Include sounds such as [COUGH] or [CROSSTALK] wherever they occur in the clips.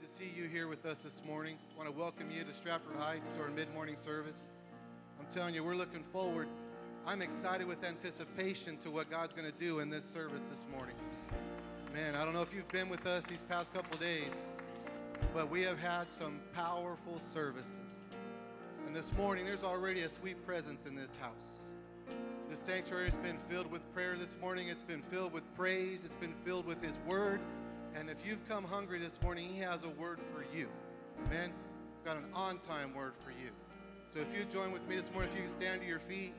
to see you here with us this morning. I want to welcome you to Stratford Heights to our mid morning service. I'm telling you, we're looking forward. I'm excited with anticipation to what God's going to do in this service this morning. Man, I don't know if you've been with us these past couple days, but we have had some powerful services. And this morning, there's already a sweet presence in this house. The sanctuary has been filled with prayer this morning. It's been filled with praise. It's been filled with His Word. And if you've come hungry this morning, He has a word for you. Amen. He's got an on time word for you. So if you join with me this morning, if you stand to your feet,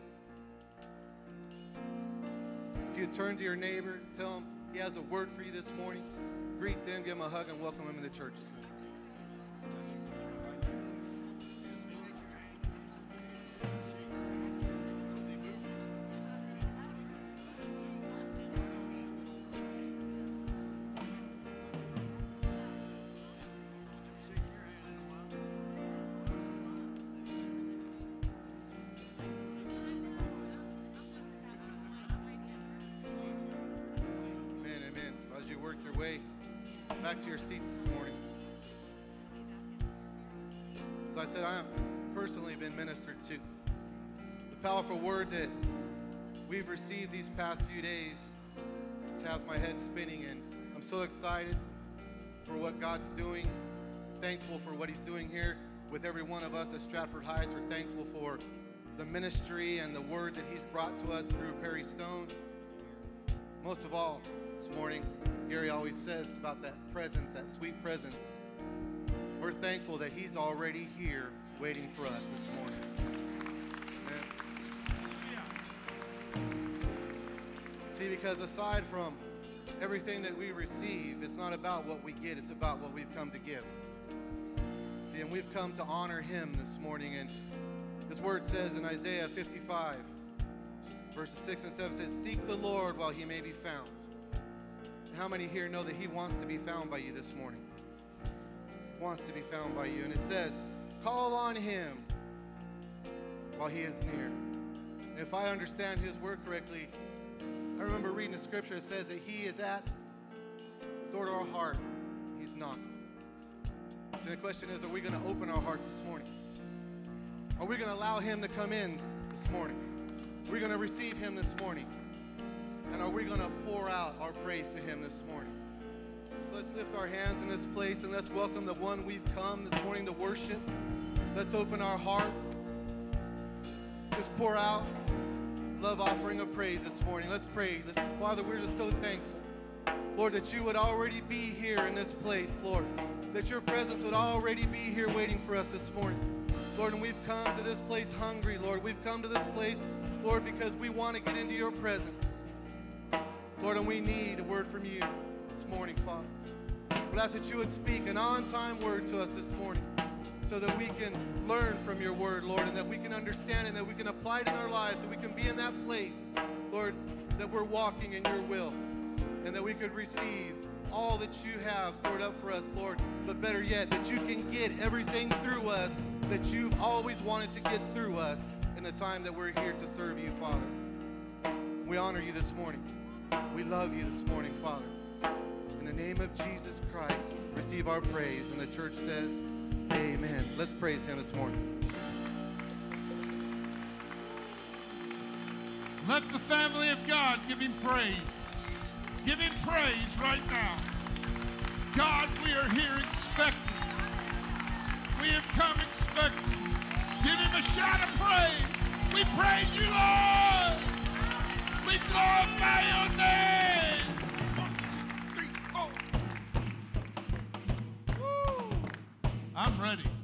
if you turn to your neighbor, tell him he has a word for you this morning, greet them, give them a hug, and welcome them in the church. Back to your seats this morning. As I said, I have personally been ministered to. The powerful word that we've received these past few days has my head spinning, and I'm so excited for what God's doing. Thankful for what He's doing here with every one of us at Stratford Heights. We're thankful for the ministry and the word that He's brought to us through Perry Stone. Most of all, this morning, Gary always says about that presence, that sweet presence. We're thankful that He's already here waiting for us this morning. Amen. See, because aside from everything that we receive, it's not about what we get, it's about what we've come to give. See, and we've come to honor Him this morning. And His word says in Isaiah 55, verses 6 and 7 says, Seek the Lord while He may be found how many here know that He wants to be found by you this morning? Wants to be found by you. And it says, Call on Him while He is near. And if I understand His word correctly, I remember reading the scripture. It says that He is at the door to our heart. He's knocking. So the question is, are we going to open our hearts this morning? Are we going to allow Him to come in this morning? We're we going to receive Him this morning? And are we going to pour out our praise to Him this morning? So let's lift our hands in this place and let's welcome the one we've come this morning to worship. Let's open our hearts. Just pour out love offering of praise this morning. Let's pray. Let's, Father, we're just so thankful, Lord, that you would already be here in this place, Lord. That your presence would already be here waiting for us this morning. Lord, and we've come to this place hungry, Lord. We've come to this place, Lord, because we want to get into your presence. Lord, and we need a word from you this morning, Father. We ask that you would speak an on time word to us this morning so that we can learn from your word, Lord, and that we can understand and that we can apply it in our lives, that we can be in that place, Lord, that we're walking in your will and that we could receive all that you have stored up for us, Lord. But better yet, that you can get everything through us that you've always wanted to get through us in the time that we're here to serve you, Father. We honor you this morning. We love you this morning, Father. In the name of Jesus Christ, receive our praise. And the church says, Amen. Let's praise him this morning. Let the family of God give him praise. Give him praise right now. God, we are here expecting. We have come expecting. Give him a shout of praise. We praise you, Lord. We glorify your name. One, two, three, four. Woo. I'm ready.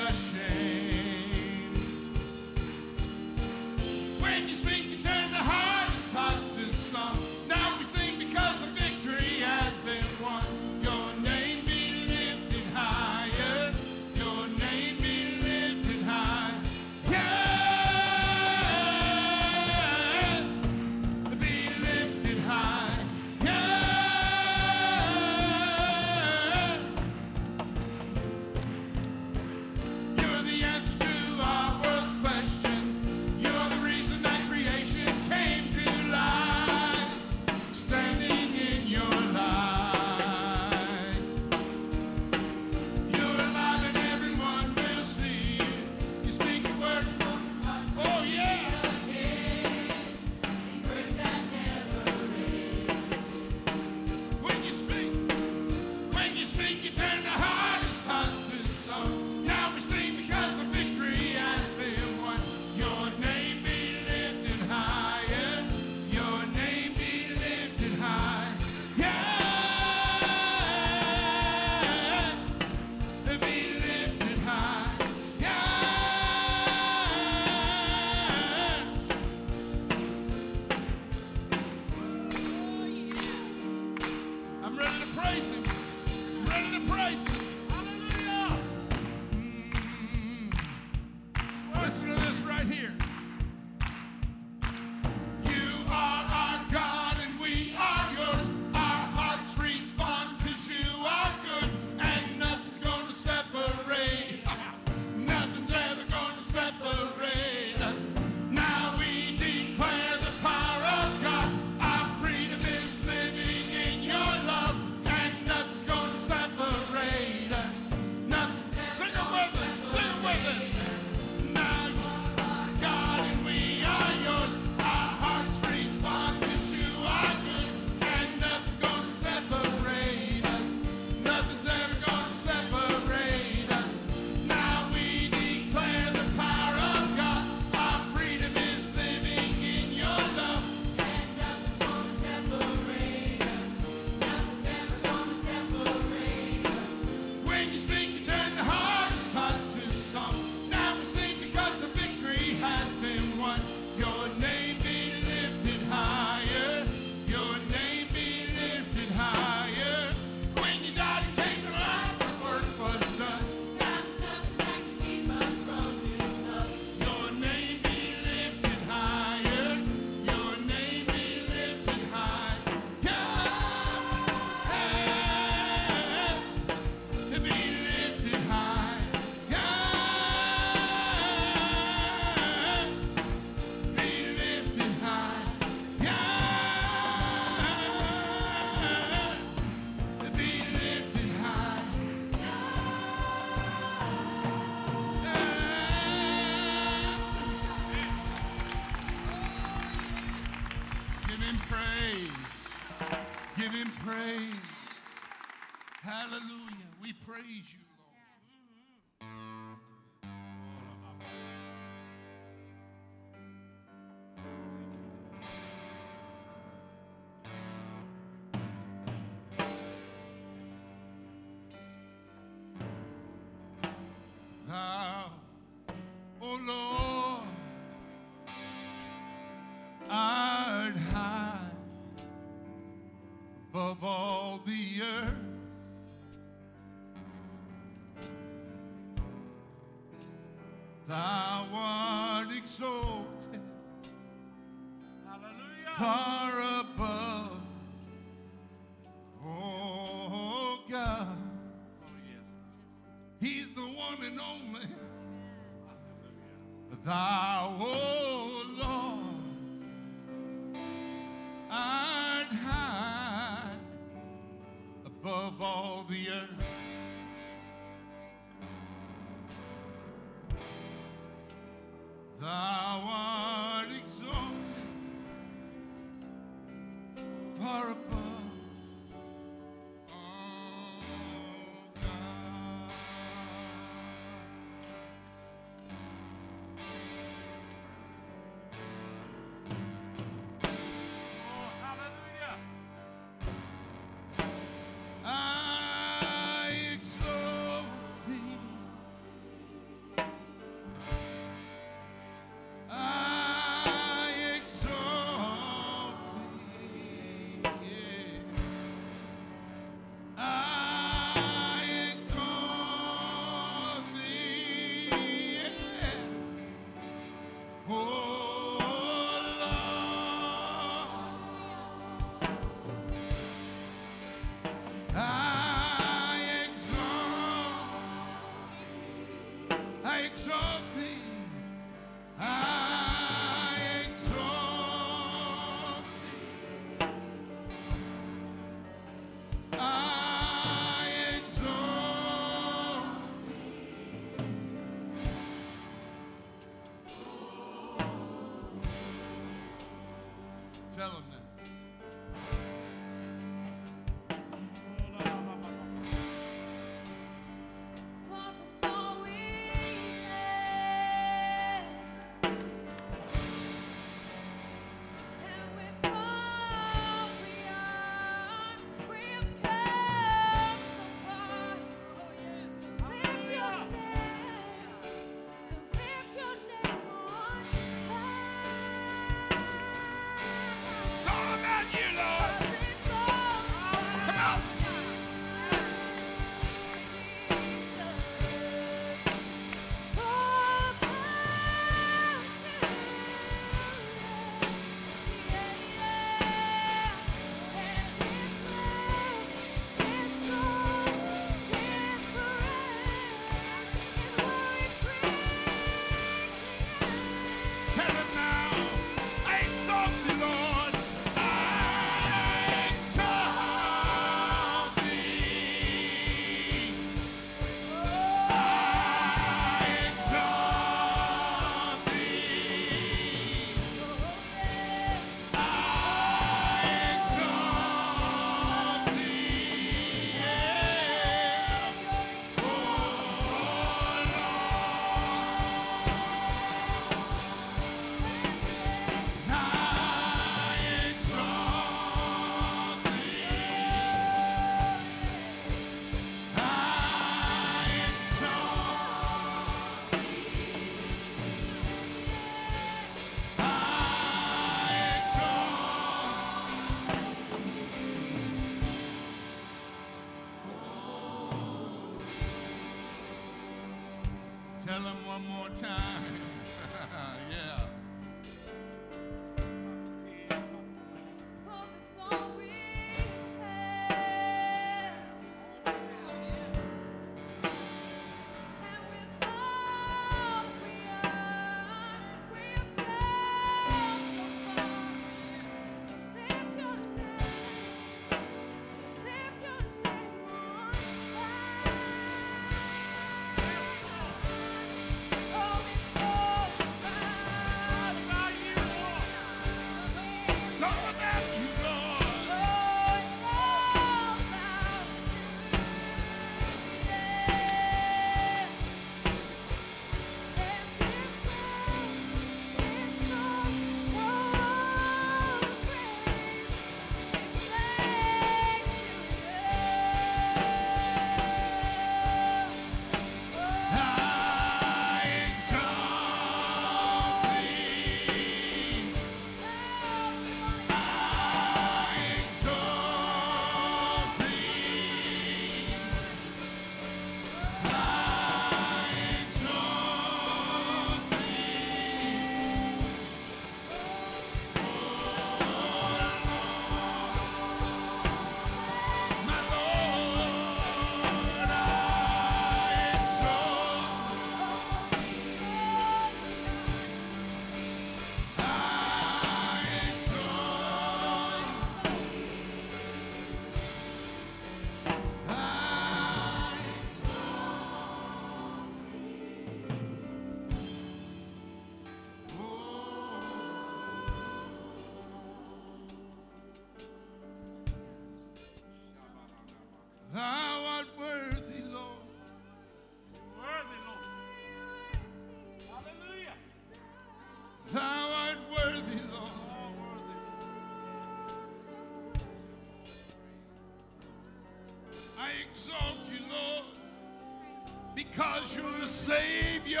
Because you're the Savior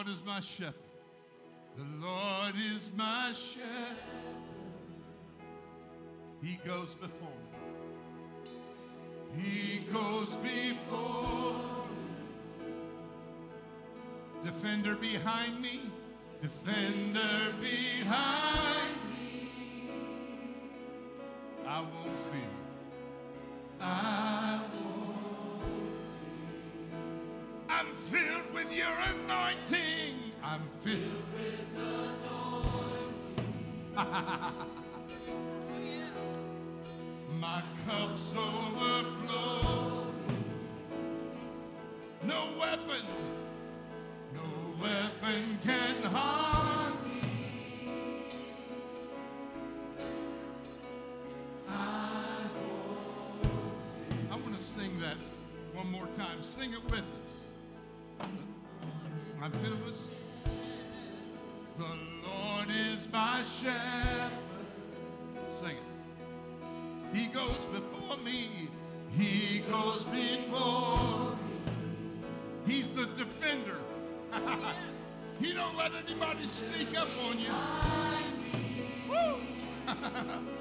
Lord is my shepherd. The Lord is my shepherd. He goes before me. He goes before me. Defender behind me. Defender behind me. sing it with us. I'm filled with the Lord is my shepherd. Sing it. He goes before me. He goes before. He's the defender. [LAUGHS] he don't let anybody sneak up on you. Woo! [LAUGHS]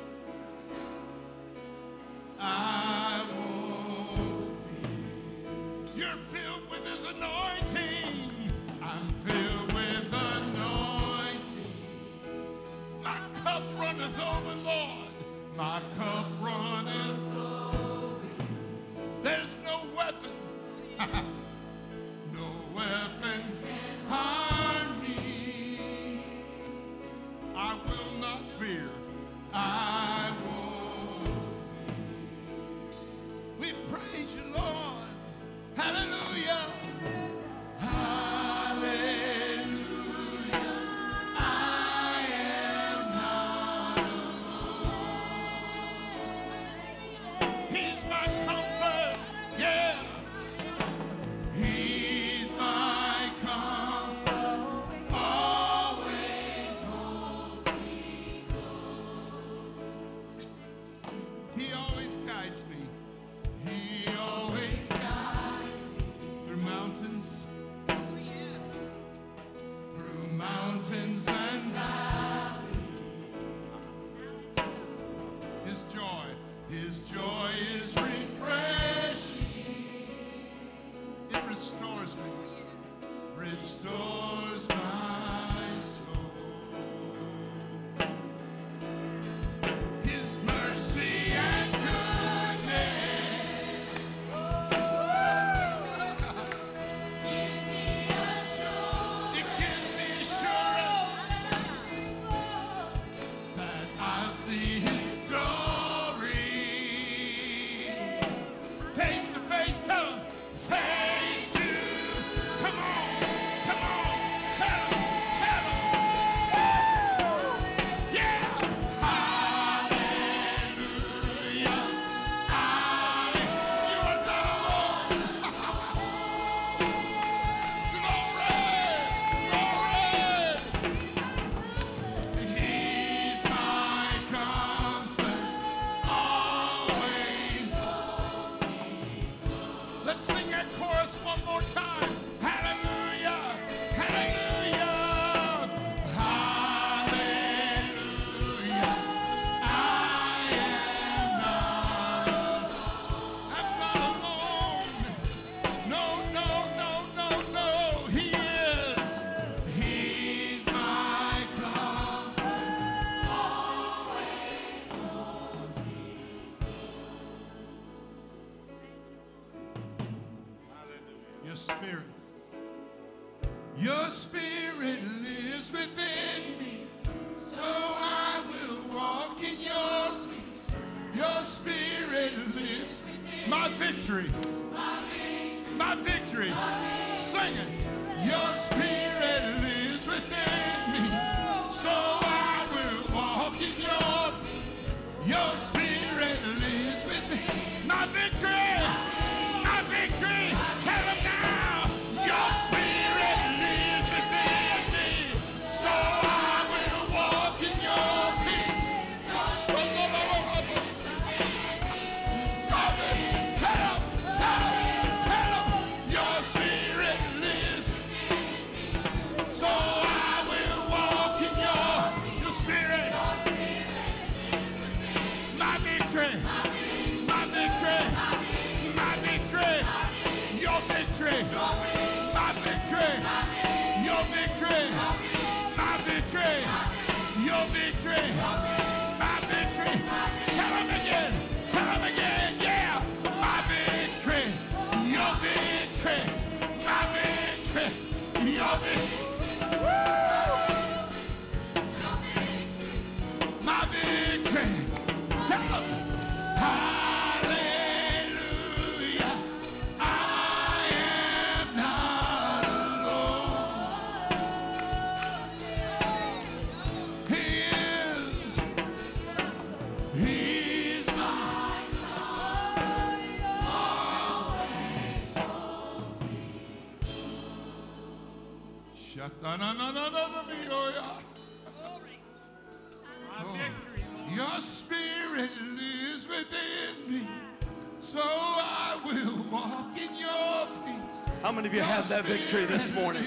have that victory this morning?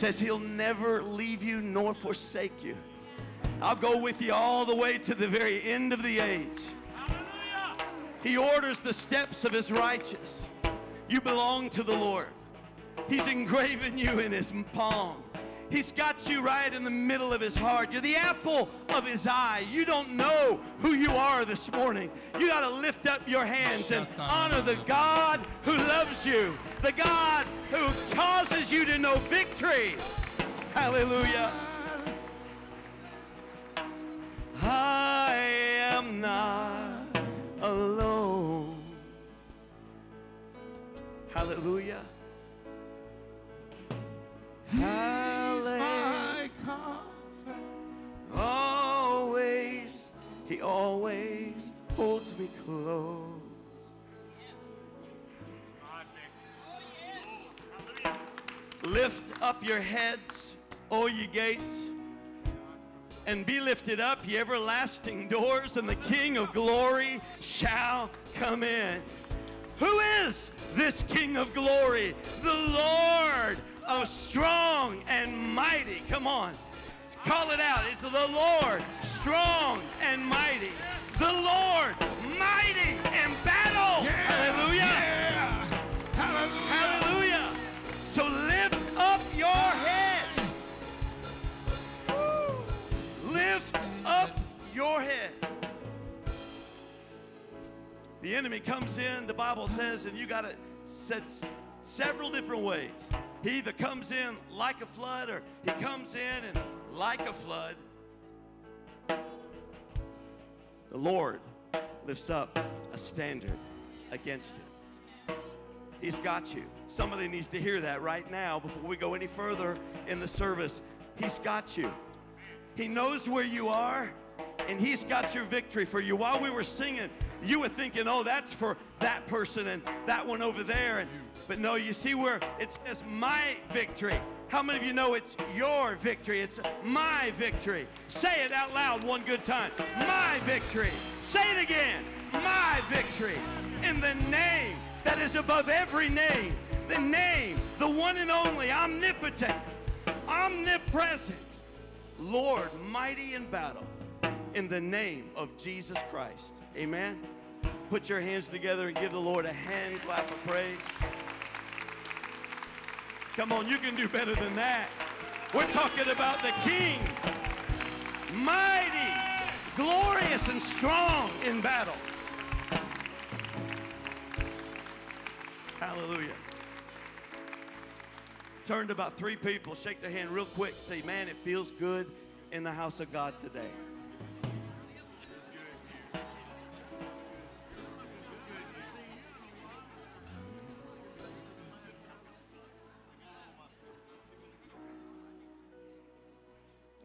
Says he'll never leave you nor forsake you. I'll go with you all the way to the very end of the age. Hallelujah. He orders the steps of his righteous. You belong to the Lord. He's engraving you in his palm. He's got you right in the middle of his heart. You're the apple of his eye. You don't know who you are this morning. You got to lift up your hands and honor the God who loves you, the God who causes you to know victory. Hallelujah. I am not alone. Hallelujah. He's my comfort. Always, he always holds me close. Lift up your heads, O ye gates, and be lifted up, ye everlasting doors, and the King of glory shall come in. Who is this King of glory? The Lord of strong and mighty. Come on. Call it out. It's the Lord strong and mighty. The Lord mighty in battle. Hallelujah. Yeah. Hallelujah. Hallelujah. So lift up your head. Woo. Lift up your head. The enemy comes in, the Bible says, and you got to said s- several different ways. He either comes in like a flood or he comes in and like a flood. The Lord lifts up a standard against him. He's got you. Somebody needs to hear that right now before we go any further in the service. He's got you. He knows where you are, and He's got your victory for you. While we were singing, you were thinking, oh, that's for that person and that one over there. And, but no, you see where it says my victory. How many of you know it's your victory? It's my victory. Say it out loud one good time. My victory. Say it again. My victory. In the name that is above every name. The name, the one and only, omnipotent, omnipresent, Lord, mighty in battle. In the name of Jesus Christ. Amen. Put your hands together and give the Lord a hand clap of praise. Come on, you can do better than that. We're talking about the King, mighty, glorious, and strong in battle. Hallelujah. Turn to about three people, shake their hand real quick, say, Man, it feels good in the house of God today.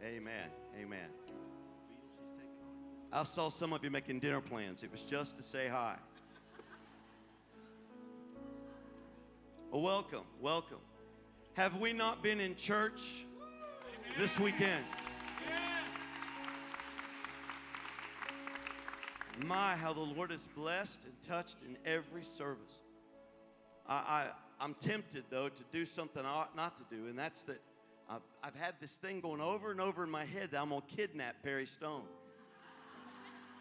Amen. Amen. I saw some of you making dinner plans. It was just to say hi. Well, welcome, welcome. Have we not been in church this weekend? My, how the Lord has blessed and touched in every service. I, I, I'm tempted, though, to do something I ought not to do, and that's that I've, I've had this thing going over and over in my head that I'm going to kidnap Perry Stone.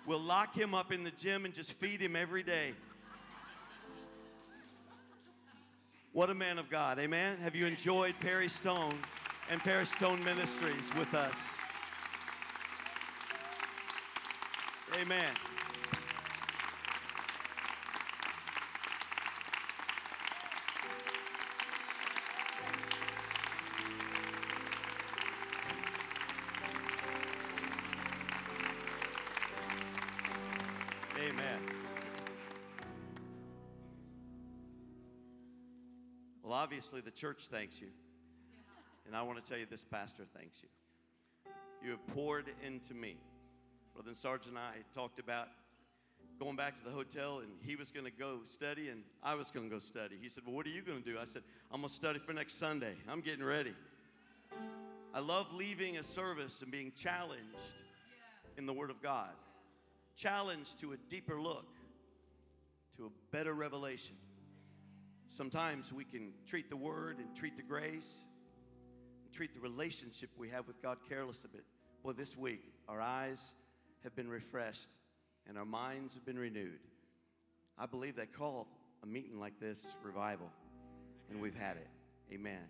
We'll lock him up in the gym and just feed him every day. What a man of God, amen? Have you enjoyed Perry Stone and Perry Stone Ministries with us? Amen. Amen. Obviously, the church thanks you. And I want to tell you this pastor thanks you. You have poured into me. Brother Sargent and I talked about going back to the hotel, and he was going to go study, and I was going to go study. He said, Well, what are you going to do? I said, I'm going to study for next Sunday. I'm getting ready. I love leaving a service and being challenged in the Word of God, challenged to a deeper look, to a better revelation. Sometimes we can treat the Word and treat the grace and treat the relationship we have with God careless a bit. Well, this week, our eyes have been refreshed and our minds have been renewed. I believe they call a meeting like this revival, and we've had it. Amen.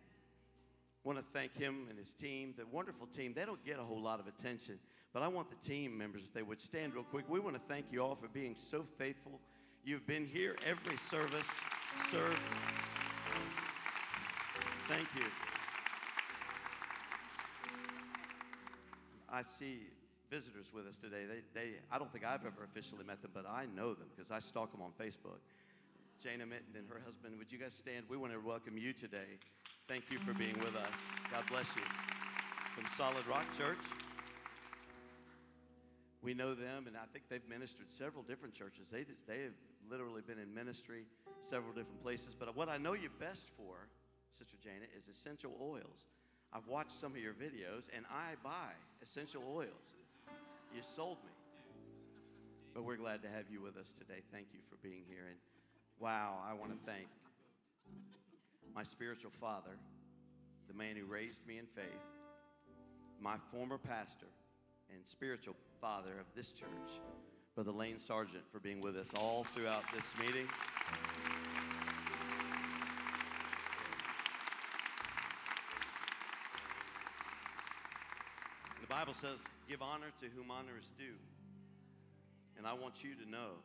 want to thank him and his team, the wonderful team. They don't get a whole lot of attention, but I want the team members, if they would stand real quick. We want to thank you all for being so faithful. You've been here every service, served. Thank you. I see visitors with us today. They, they, I don't think I've ever officially met them, but I know them because I stalk them on Facebook. Jana Mitten and her husband, would you guys stand? We want to welcome you today. Thank you for being with us. God bless you. From Solid Rock Church. We know them, and I think they've ministered several different churches. They, they have literally been in ministry several different places. But what I know you best for, Sister Jana, is essential oils. I've watched some of your videos, and I buy essential oils. You sold me. But we're glad to have you with us today. Thank you for being here. And wow, I want to thank my spiritual father, the man who raised me in faith, my former pastor and spiritual father of this church, Brother Lane Sargent, for being with us all throughout this meeting. Bible says, give honor to whom honor is due. And I want you to know,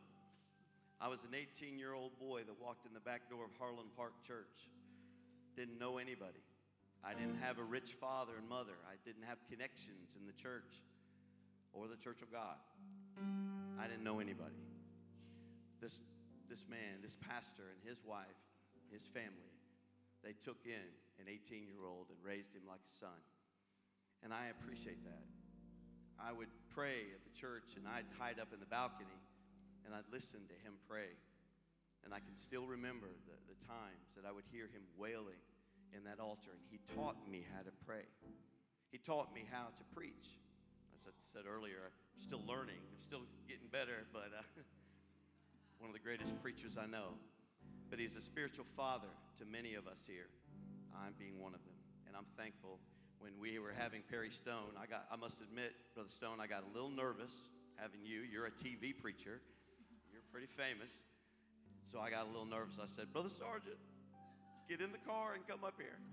I was an 18 year old boy that walked in the back door of Harlan Park Church. Didn't know anybody. I didn't have a rich father and mother. I didn't have connections in the church or the church of God. I didn't know anybody. This, this man, this pastor, and his wife, his family, they took in an 18 year old and raised him like a son. And I appreciate that. I would pray at the church and I'd hide up in the balcony and I'd listen to him pray. And I can still remember the, the times that I would hear him wailing in that altar. And he taught me how to pray, he taught me how to preach. As I said earlier, I'm still learning, I'm still getting better, but uh, [LAUGHS] one of the greatest preachers I know. But he's a spiritual father to many of us here. I'm being one of them. And I'm thankful when we were having Perry Stone, I got I must admit, Brother Stone, I got a little nervous having you. You're a TV preacher. You're pretty famous. So I got a little nervous. I said, Brother Sargent, get in the car and come up here. [LAUGHS]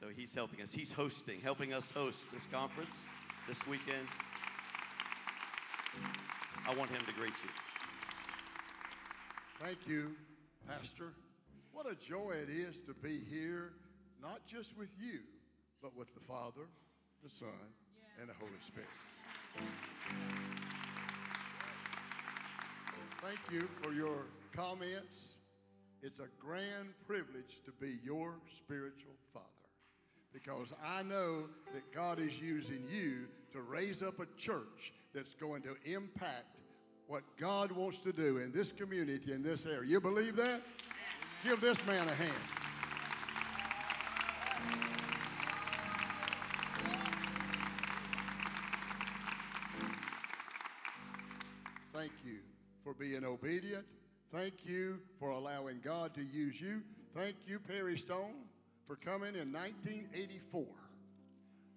So he's helping us. He's hosting, helping us host this conference this weekend. I want him to greet you. Thank you. Pastor, what a joy it is to be here, not just with you, but with the Father, the Son, and the Holy Spirit. Thank you for your comments. It's a grand privilege to be your spiritual father because I know that God is using you to raise up a church that's going to impact what God wants to do in this community, in this area. You believe that? Give this man a hand. Being obedient. Thank you for allowing God to use you. Thank you, Perry Stone, for coming in 1984.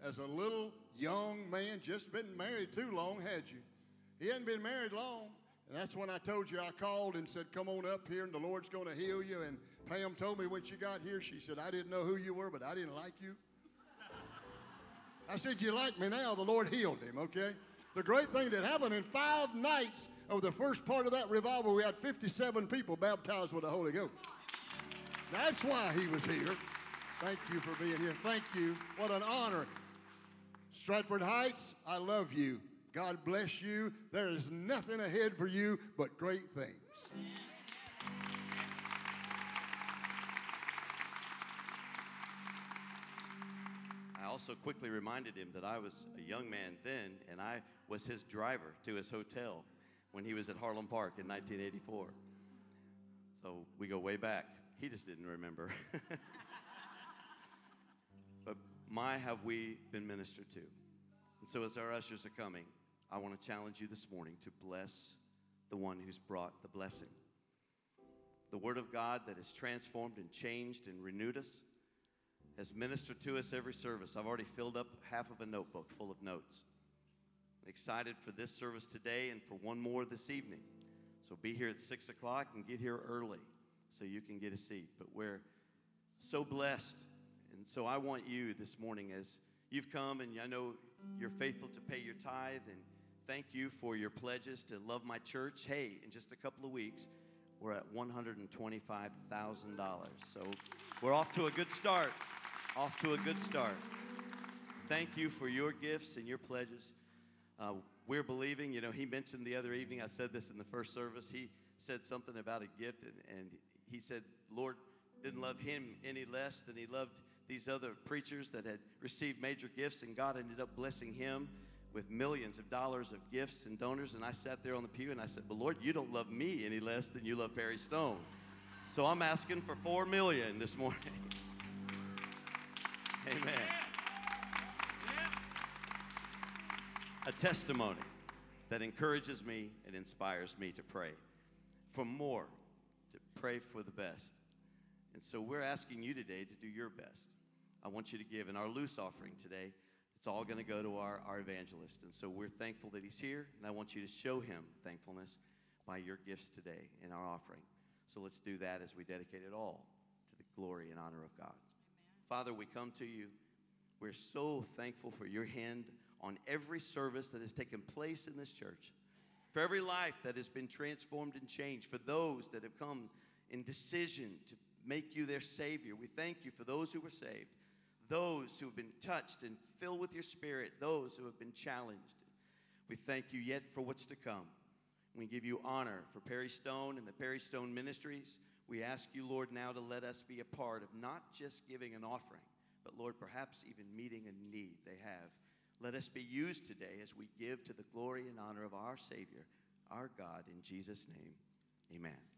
As a little young man, just been married too long, had you? He hadn't been married long. And that's when I told you I called and said, Come on up here and the Lord's going to heal you. And Pam told me when she got here, she said, I didn't know who you were, but I didn't like you. I said, You like me now? The Lord healed him, okay? The great thing that happened in five nights of the first part of that revival, we had 57 people baptized with the Holy Ghost. That's why he was here. Thank you for being here. Thank you. What an honor. Stratford Heights, I love you. God bless you. There is nothing ahead for you but great things. I also quickly reminded him that I was a young man then, and I was his driver to his hotel when he was at Harlem Park in 1984. So we go way back. He just didn't remember. [LAUGHS] but my, have we been ministered to? And so, as our ushers are coming, I want to challenge you this morning to bless the one who's brought the blessing. The Word of God that has transformed and changed and renewed us has ministered to us every service. I've already filled up half of a notebook full of notes. Excited for this service today and for one more this evening. So be here at 6 o'clock and get here early so you can get a seat. But we're so blessed. And so I want you this morning, as you've come and I know you're faithful to pay your tithe, and thank you for your pledges to love my church. Hey, in just a couple of weeks, we're at $125,000. So we're off to a good start. Off to a good start. Thank you for your gifts and your pledges. Uh, we're believing, you know, he mentioned the other evening, I said this in the first service, he said something about a gift, and, and he said, Lord didn't love him any less than he loved these other preachers that had received major gifts, and God ended up blessing him with millions of dollars of gifts and donors. And I sat there on the pew and I said, But Lord, you don't love me any less than you love Perry Stone. So I'm asking for four million this morning. [LAUGHS] Amen. A testimony that encourages me and inspires me to pray for more, to pray for the best. And so we're asking you today to do your best. I want you to give in our loose offering today. It's all going to go to our, our evangelist. And so we're thankful that he's here, and I want you to show him thankfulness by your gifts today in our offering. So let's do that as we dedicate it all to the glory and honor of God. Father, we come to you. We're so thankful for your hand on every service that has taken place in this church, for every life that has been transformed and changed, for those that have come in decision to make you their Savior. We thank you for those who were saved, those who have been touched and filled with your Spirit, those who have been challenged. We thank you yet for what's to come. We give you honor for Perry Stone and the Perry Stone Ministries. We ask you, Lord, now to let us be a part of not just giving an offering, but Lord, perhaps even meeting a need they have. Let us be used today as we give to the glory and honor of our Savior, our God, in Jesus' name. Amen.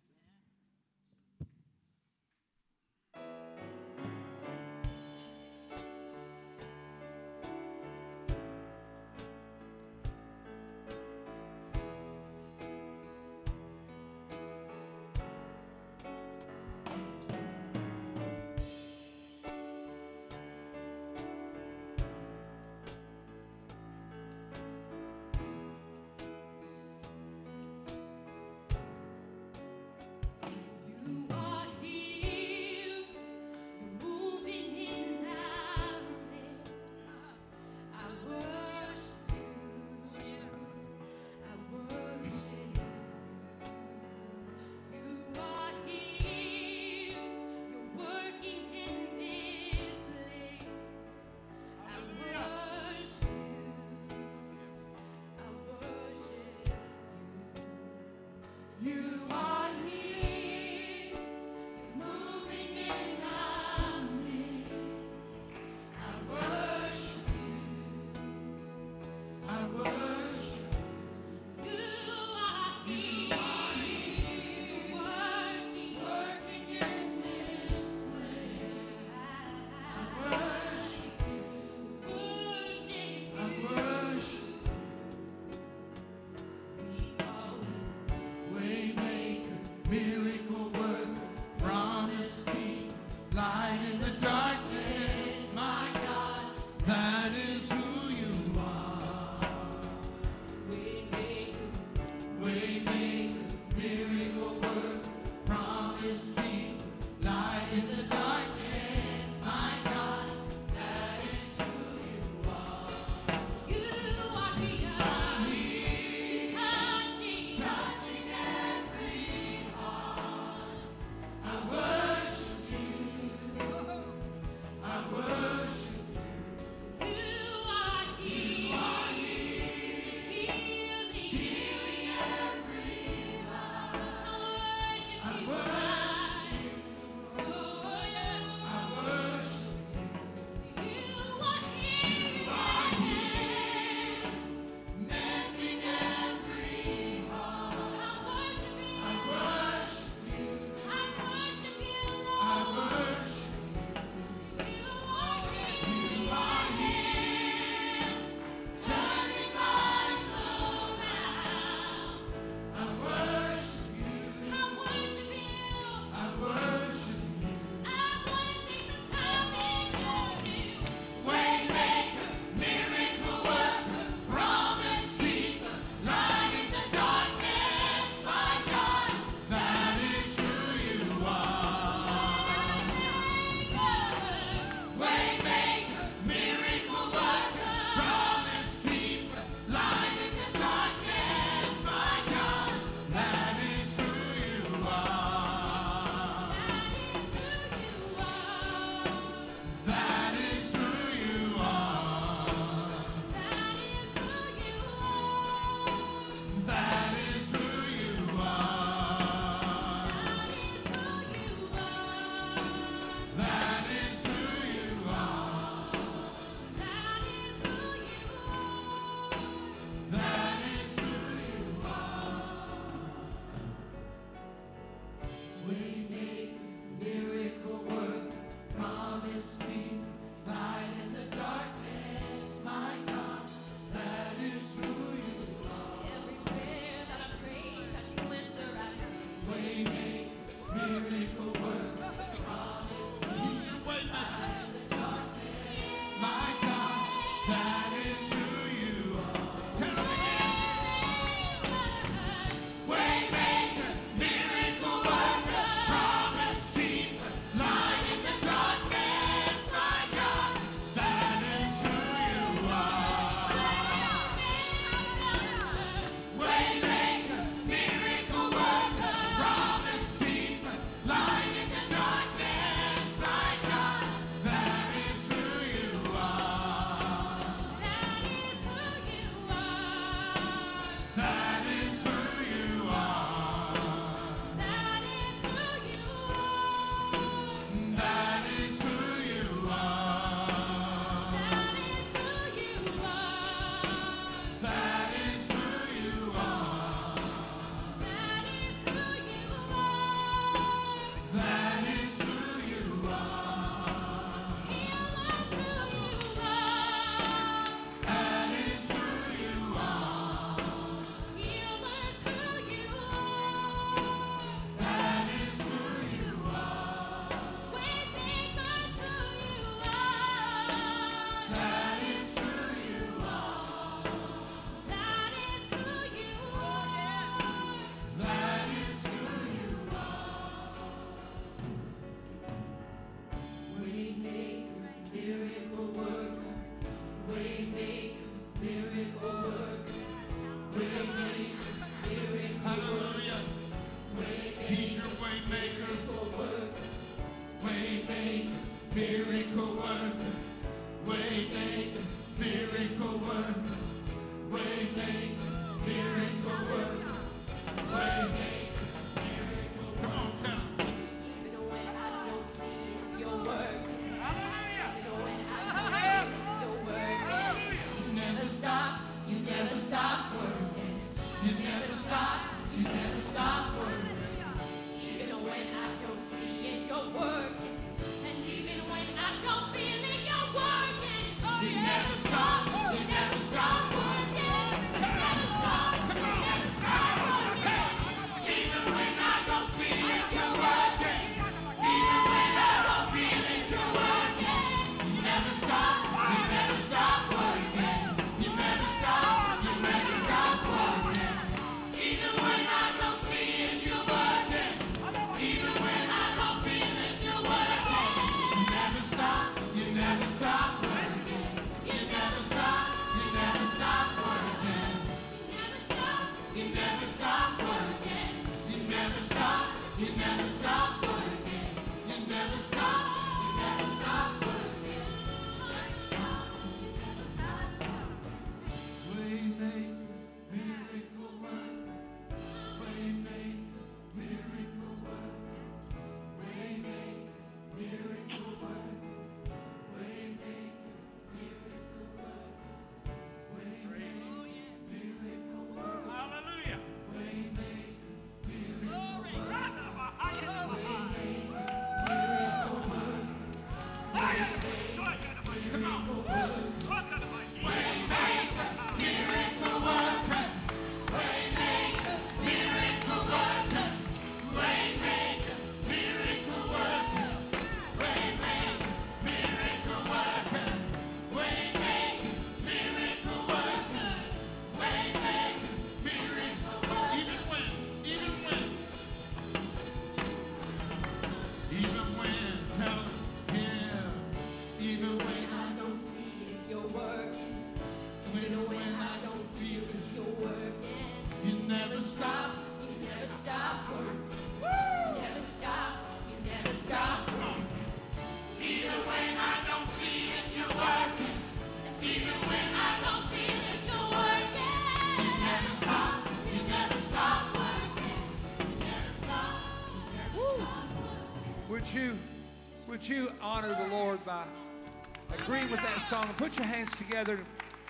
Song? Put your hands together,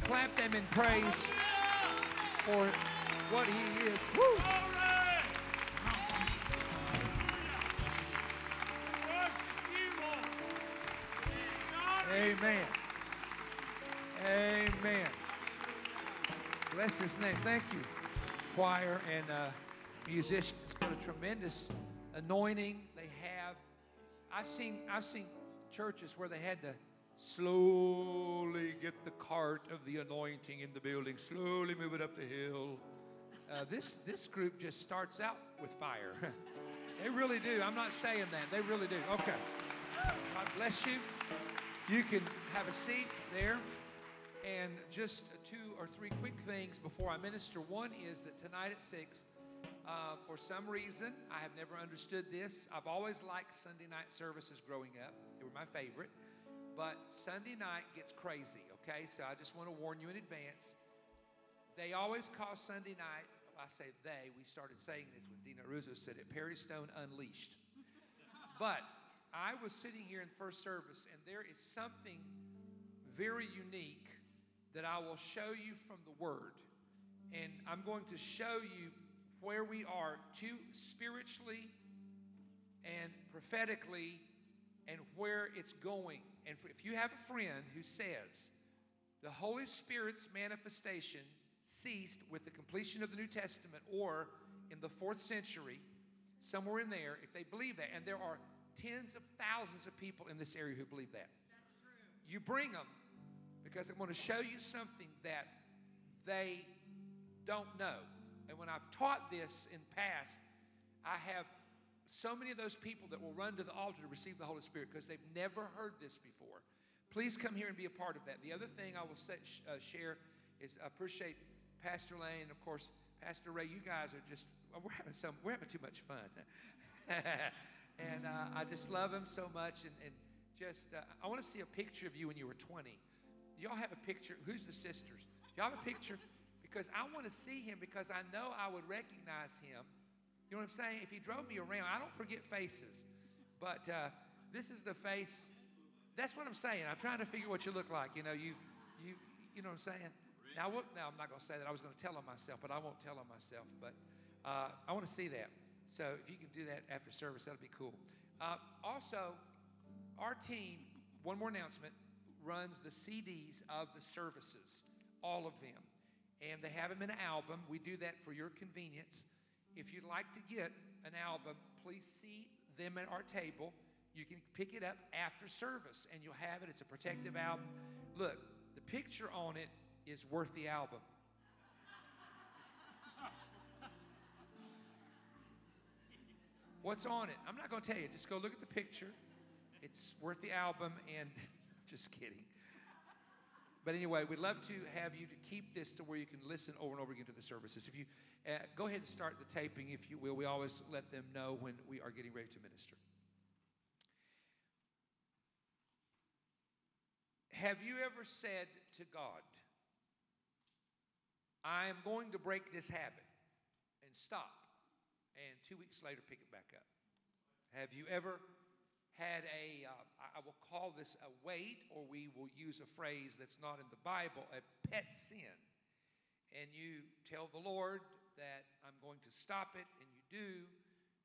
clap them in praise for what He is. Woo! Amen. Amen. Bless His name. Thank you, choir and uh, musicians. What a tremendous anointing they have. I've seen I've seen churches where they had to slowly get the cart of the anointing in the building, slowly move it up the hill. Uh, this this group just starts out with fire. [LAUGHS] they really do. I'm not saying that. They really do. Okay. God bless you. You can have a seat there. And just two or three quick things before I minister. One is that tonight at 6, uh, for some reason, I have never understood this. I've always liked Sunday night services growing up, they were my favorite. But Sunday night gets crazy, okay? So I just want to warn you in advance. They always call Sunday night, I say they, we started saying this when Dina Russo said it, Perry Stone Unleashed. [LAUGHS] But I was sitting here in first service, and there is something very unique that I will show you from the Word. And I'm going to show you where we are to spiritually and prophetically and where it's going. And if you have a friend who says the Holy Spirit's manifestation ceased with the completion of the New Testament or in the fourth century, somewhere in there, if they believe that, and there are tens of thousands of people in this area who believe that. You bring them because I'm going to show you something that they don't know. And when I've taught this in past, I have so many of those people that will run to the altar to receive the Holy Spirit because they've never heard this before. Please come here and be a part of that. The other thing I will say, uh, share is I appreciate Pastor Lane, and of course Pastor Ray. You guys are just we're having some we're having too much fun, [LAUGHS] and uh, I just love him so much. And, and just uh, I want to see a picture of you when you were 20. Do y'all have a picture? Who's the sisters? Do y'all have a picture? Because I want to see him because I know I would recognize him. You know what I'm saying? If he drove me around, I don't forget faces, but uh, this is the face. That's what I'm saying. I'm trying to figure what you look like. You know, you, you, you know what I'm saying. Now, what, now I'm not going to say that. I was going to tell on myself, but I won't tell on myself. But uh, I want to see that. So if you can do that after service, that'll be cool. Uh, also, our team. One more announcement runs the CDs of the services, all of them. And they have them in an album. We do that for your convenience. If you'd like to get an album, please see them at our table. You can pick it up after service and you'll have it. It's a protective album. Look, the picture on it is worth the album. [LAUGHS] What's on it? I'm not going to tell you. Just go look at the picture. It's worth the album, and [LAUGHS] just kidding. But anyway, we'd love to have you to keep this to where you can listen over and over again to the services. If you uh, go ahead and start the taping, if you will, we always let them know when we are getting ready to minister. Have you ever said to God, I am going to break this habit and stop, and two weeks later pick it back up? Have you ever had a, uh, I will call this a weight, or we will use a phrase that's not in the Bible, a pet sin. And you tell the Lord that I'm going to stop it, and you do,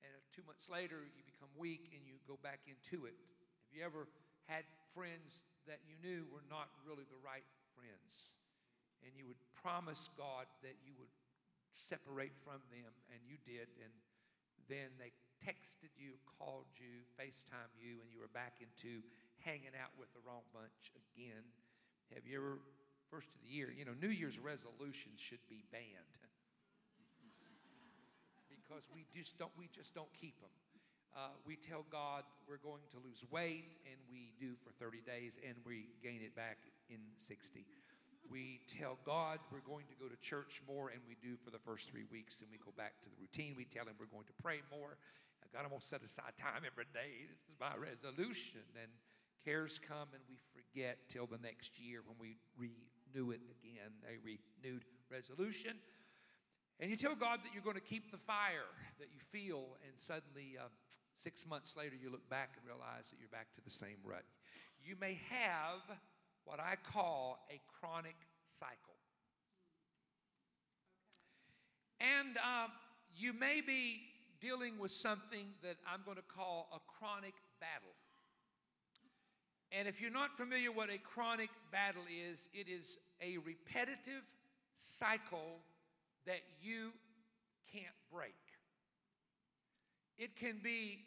and uh, two months later you become weak and you go back into it. Have you ever had friends that you knew were not really the right friends? And you would promise God that you would separate from them, and you did, and then they texted you, called you, FaceTime you, and you were back into hanging out with the wrong bunch again. Have you ever, first of the year, you know, New Year's resolutions should be banned because we just don't, we just don't keep them. Uh, we tell God we're going to lose weight, and we do for 30 days, and we gain it back in 60. We tell God we're going to go to church more, and we do for the first three weeks, and we go back to the routine. We tell Him we're going to pray more, God, I'm going to set aside time every day. This is my resolution. And cares come and we forget till the next year when we renew it again, a renewed resolution. And you tell God that you're going to keep the fire that you feel, and suddenly uh, Six months later, you look back and realize that you're back to the same rut. You may have what I call a chronic cycle. And um, you may be dealing with something that I'm going to call a chronic battle. And if you're not familiar what a chronic battle is, it is a repetitive cycle that you can't break. It can be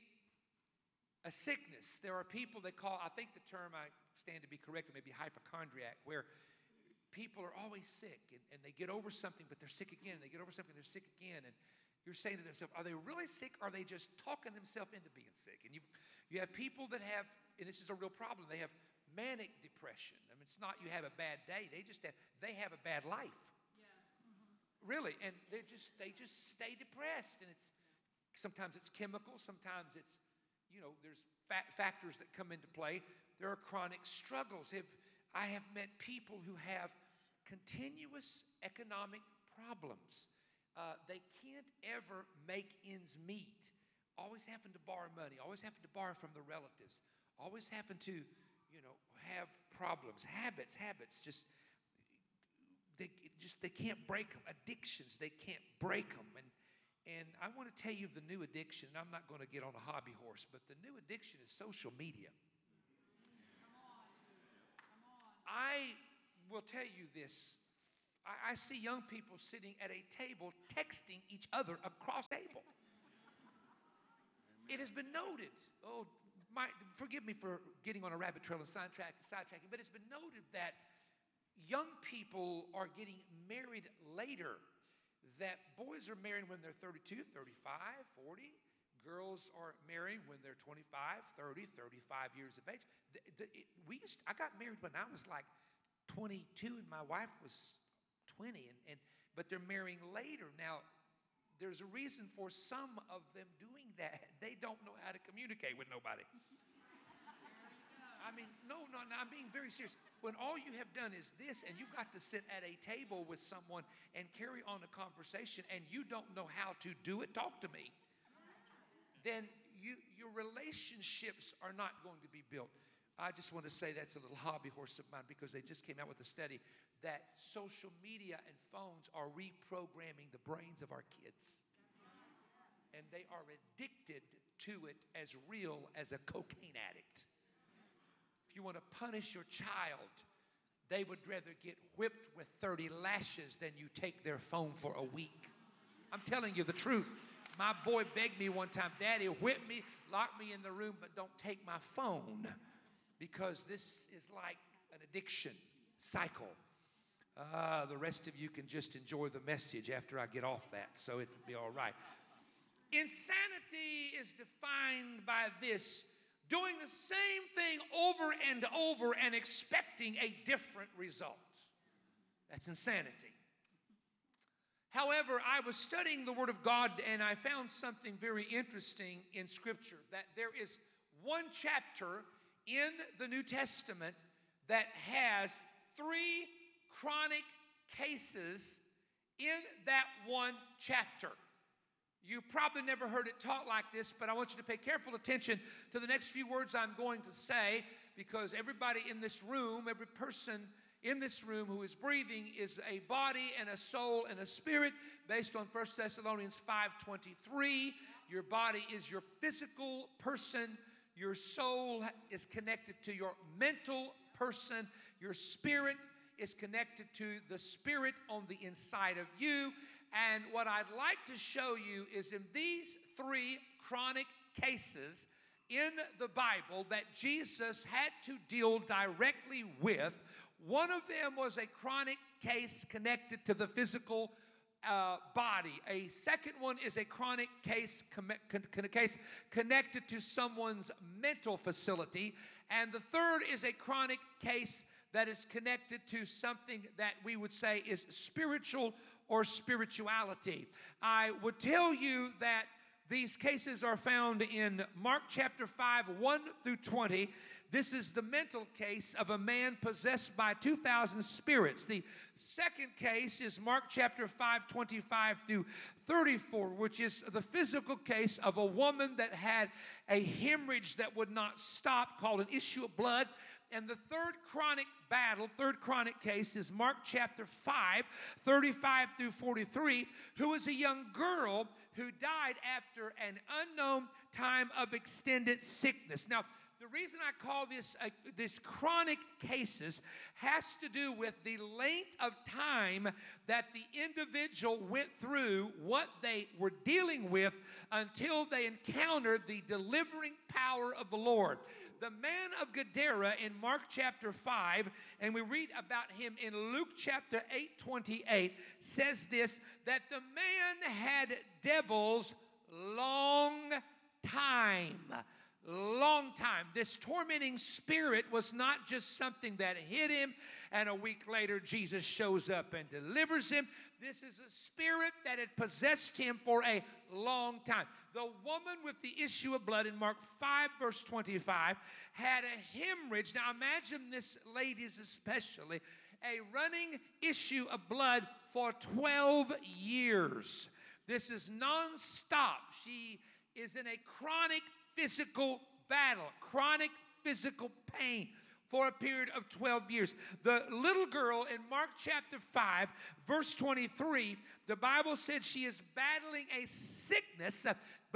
a sickness. There are people that call, I think the term I stand to be corrected, maybe hypochondriac, where people are always sick and, and they get over something, but they're sick again. They get over something, they're sick again. And you're saying to themselves, are they really sick? Or are they just talking themselves into being sick? And you you have people that have, and this is a real problem, they have manic depression. I mean, it's not you have a bad day, they just have, they have a bad life. Really, and they just they just stay depressed, and it's sometimes it's chemical, sometimes it's you know there's fa- factors that come into play. There are chronic struggles. Have I have met people who have continuous economic problems. Uh, they can't ever make ends meet. Always having to borrow money. Always having to borrow from the relatives. Always having to, you know, have problems. Habits, habits. Just they just they can't break them. Addictions, they can't break them. And and I want to tell you the new addiction. I'm not going to get on a hobby horse, but the new addiction is social media. I will tell you this. I, I see young people sitting at a table texting each other across the table. It has been noted. Oh, my, forgive me for getting on a rabbit trail and sidetrack, sidetracking, but it's been noted that young people are getting married later. That boys are marrying when they're 32, 35, 40. Girls are marrying when they're 25, 30, 35 years of age. The, the, it, we used, I got married when I was like 22 and my wife was 20, and, and, but they're marrying later. Now, there's a reason for some of them doing that. [LAUGHS] They don't know how to communicate with nobody. Mm-hmm. I mean, no, no, no, I'm being very serious. When all you have done is this, and you've got to sit at a table with someone and carry on a conversation, and you don't know how to do it, talk to me, then you, your relationships are not going to be built. I just want to say that's a little hobby horse of mine because they just came out with a study that social media and phones are reprogramming the brains of our kids. And they are addicted to it as real as a cocaine addict. You want to punish your child, they would rather get whipped with 30 lashes than you take their phone for a week. I'm telling you the truth. My boy begged me one time, Daddy, whip me, lock me in the room, but don't take my phone because this is like an addiction cycle. Uh, the rest of you can just enjoy the message after I get off that, so it'll be all right. Insanity is defined by this doing the same thing over and over and expecting a different result. That's insanity. However, I was studying the Word of God and I found something very interesting in Scripture that there is one chapter in the New Testament that has three chronic cases in that one chapter. You probably never heard it taught like this, but I want you to pay careful attention to the next few words I'm going to say because everybody in this room, every person in this room who is breathing is a body and a soul and a spirit based on 1 Thessalonians 5:23. Your body is your physical person, your soul is connected to your mental person, your spirit is connected to the spirit on the inside of you, and what I'd like to show you is in these three chronic cases in the Bible that Jesus had to deal directly with. One of them was a chronic case connected to the physical uh, body. A second one is a chronic case, com- con- case connected to someone's mental facility. And the third is a chronic case that is connected to something that we would say is spiritual or spirituality. I would tell you that These cases are found in Mark chapter 5, 1 through 20. This is the mental case of a man possessed by 2,000 spirits. The second case is Mark chapter 5, 25 through 34, which is the physical case of a woman that had a hemorrhage that would not stop, called an issue of blood. And the third chronic battle, third chronic case is Mark chapter 5, 35 through 43, who was a young girl who died after an unknown time of extended sickness. Now, the reason I call this uh, this chronic cases has to do with the length of time that the individual went through what they were dealing with until they encountered the delivering power of the Lord the man of Gadara in Mark chapter 5, and we read about him in Luke chapter 8 28, says this that the man had devils long time long time. This tormenting spirit was not just something that hit him and a week later Jesus shows up and delivers him. This is a spirit that had possessed him for a long time. The woman with the issue of blood in Mark 5, verse 25, had a hemorrhage. Now imagine this, ladies especially, a running issue of blood for 12 years. This is nonstop. She is in a chronic physical battle, chronic physical pain for a period of 12 years. The little girl in Mark chapter 5, verse 23, the Bible said she is battling a sickness,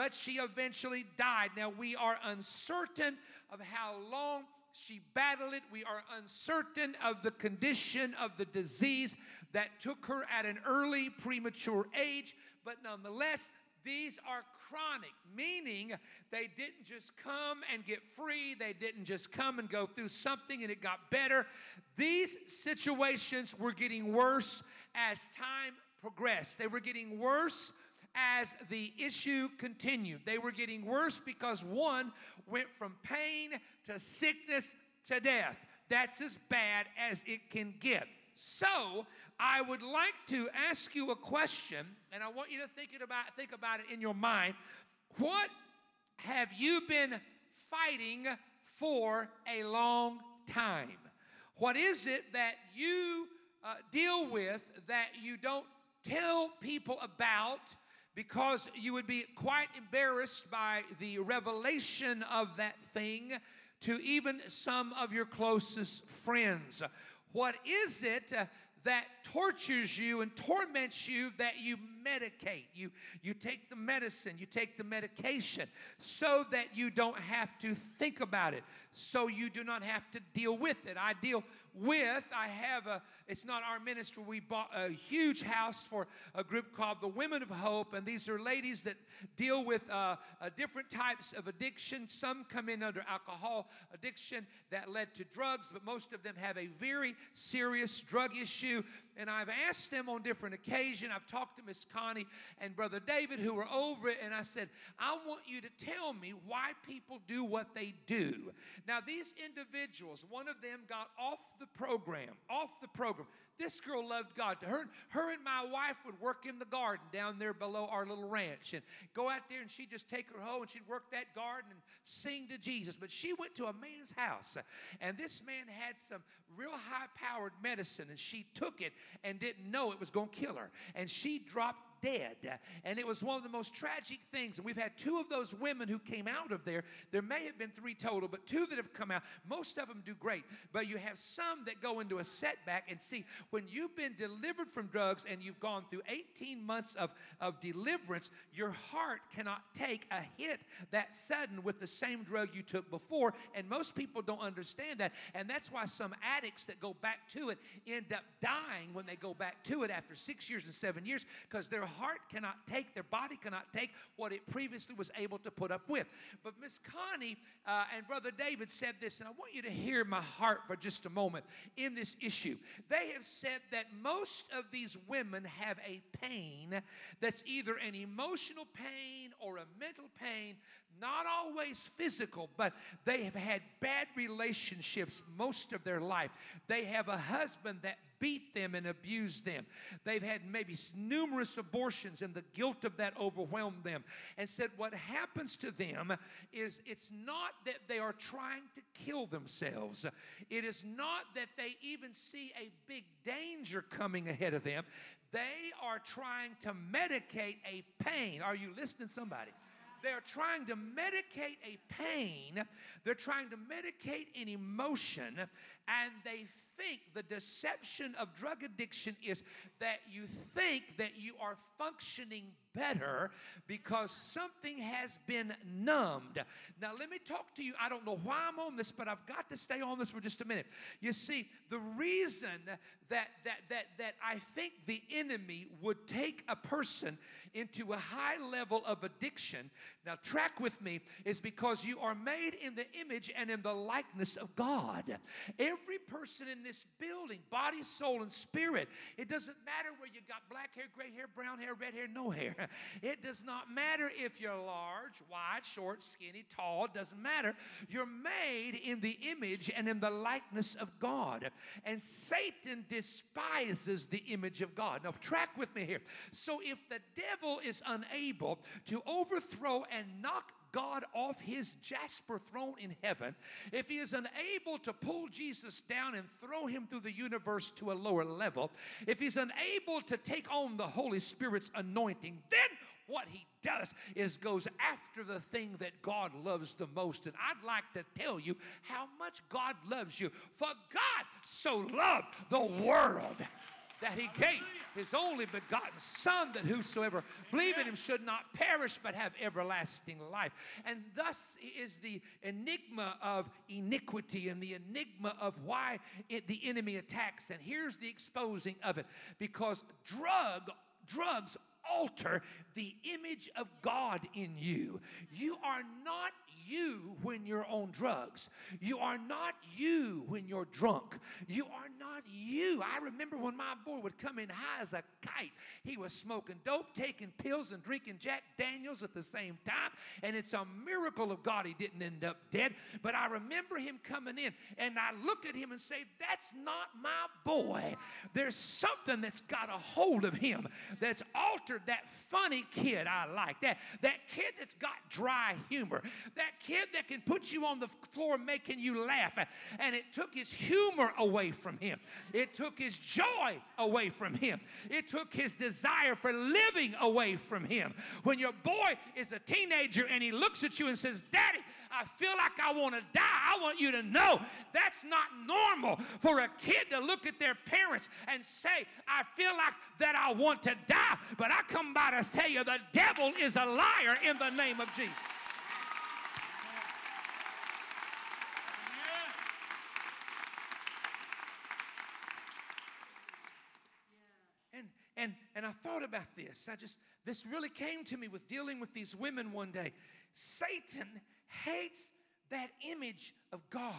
but she eventually died. Now, we are uncertain of how long she battled it. We are uncertain of the condition of the disease that took her at an early premature age, but nonetheless, these are chronic, meaning they didn't just come and get free, they didn't just come and go through something and it got better. These situations were getting worse as time progressed. They were getting worse as the issue continued. They were getting worse because one went from pain to sickness to death. That's as bad as it can get. So, I would like to ask you a question, and I want you to think about, think about it in your mind. What have you been fighting for a long time? What is it that you uh, deal with that you don't tell people about because you would be quite embarrassed by the revelation of that thing to even some of your closest friends? What is it uh, tortures you and torments you that you medicate. You, you take the medicine, you take the medication so that you don't have to think about it, so you do not have to deal with it. I deal with, I have a, it's not our ministry, we bought a huge house for a group called the Women of Hope, and these are ladies that deal with uh, uh, different types of addiction. Some come in under alcohol addiction that led to drugs, but most of them have a very serious drug issue. And I've asked them on different occasions. I've talked to Miss Connie and Brother David who were over it, and I said, I want you to tell me why people do what they do. Now, these individuals, one of them got off the program, off the program. This girl loved God. Her, her and my wife would work in the garden down there below our little ranch and go out there and she'd just take her hoe and she'd work that garden and sing to Jesus. But she went to a man's house and this man had some real high powered medicine and she took it and didn't know it was going to kill her. And she dropped dead. And it was one of the most tragic things. And we've had two of those women who came out of there. There may have been three total, but two that have come out. Most of them do great. But you have some that go into a setback. And see, when you've been delivered from drugs and you've gone through 18 months of, of deliverance, your heart cannot take a hit that sudden with the same drug you took before. And most people don't understand that. And that's why some addicts that go back to it end up dying when they go back to it after six years and seven years because their heart cannot take, their body cannot take what it previously was able to put up with. But Miss Connie uh, and Brother David said this, and I want you to hear my heart for just a moment in this issue. They have said that most of these women have a pain that's either an emotional pain or a mental pain not always physical, but they have had bad relationships most of their life. They have a husband that beat them and abused them. They've had maybe numerous abortions, and the guilt of that overwhelmed them. And said, What happens to them is it's not that they are trying to kill themselves, it is not that they even see a big danger coming ahead of them. They are trying to medicate a pain. Are you listening, somebody? They're trying to medicate a pain, they're trying to medicate an emotion, and they think the deception of drug addiction is that you think that you are functioning better because something has been numbed. Now, let me talk to you. I don't know why I'm on this, but I've got to stay on this for just a minute. You see, the reason that that that that I think the enemy would take a person into a high level of addiction. Now, track with me is because you are made in the image and in the likeness of God. Every person in this building, body, soul, and spirit, it doesn't matter where you got black hair, gray hair, brown hair, red hair, no hair. [LAUGHS] It does not matter if you're large, wide, short, skinny, tall, it doesn't matter. You're made in the image and in the likeness of God. And Satan despises the image of God. Now, track with me here. So, if the devil is unable to overthrow and knock God off his jasper throne in heaven, if he is unable to pull Jesus down and throw him through the universe to a lower level, if he's unable to take on the Holy Spirit's anointing, then what he does is goes after the thing that God loves the most. And I'd like to tell you how much God loves you. For God so loved the world that he gave his only begotten Son, that whosoever believe in him should not perish but have everlasting life. And thus is the enigma of iniquity and the enigma of why it, the enemy attacks. And here's the exposing of it because drug drugs alter the image of God in you. You are not you when you're on drugs. You are not you when you're drunk. You are not you. I remember when my boy would come in high as a kite. He was smoking dope, taking pills, and drinking Jack Daniels at the same time. And it's a miracle of God he didn't end up dead. But I remember him coming in, and I look at him and say, That's not my boy. There's something that's got a hold of him that's altered that funny kid I like. That, that kid that's got dry humor. That kid that can put you on the floor making you laugh. And it took his humor away from him, it took his joy away from him, it took his desire for living away from him. When your boy is a teenager and he looks at you and says, Daddy, I feel like I want to die, I want you to know that's not normal for a kid to look at their parents and say, I feel like that I want to die. But I come by to tell you the devil is a liar in the name of Jesus. And, and, I thought about this. I just, this really came to me with dealing with these women one day. Satan hates that image of God.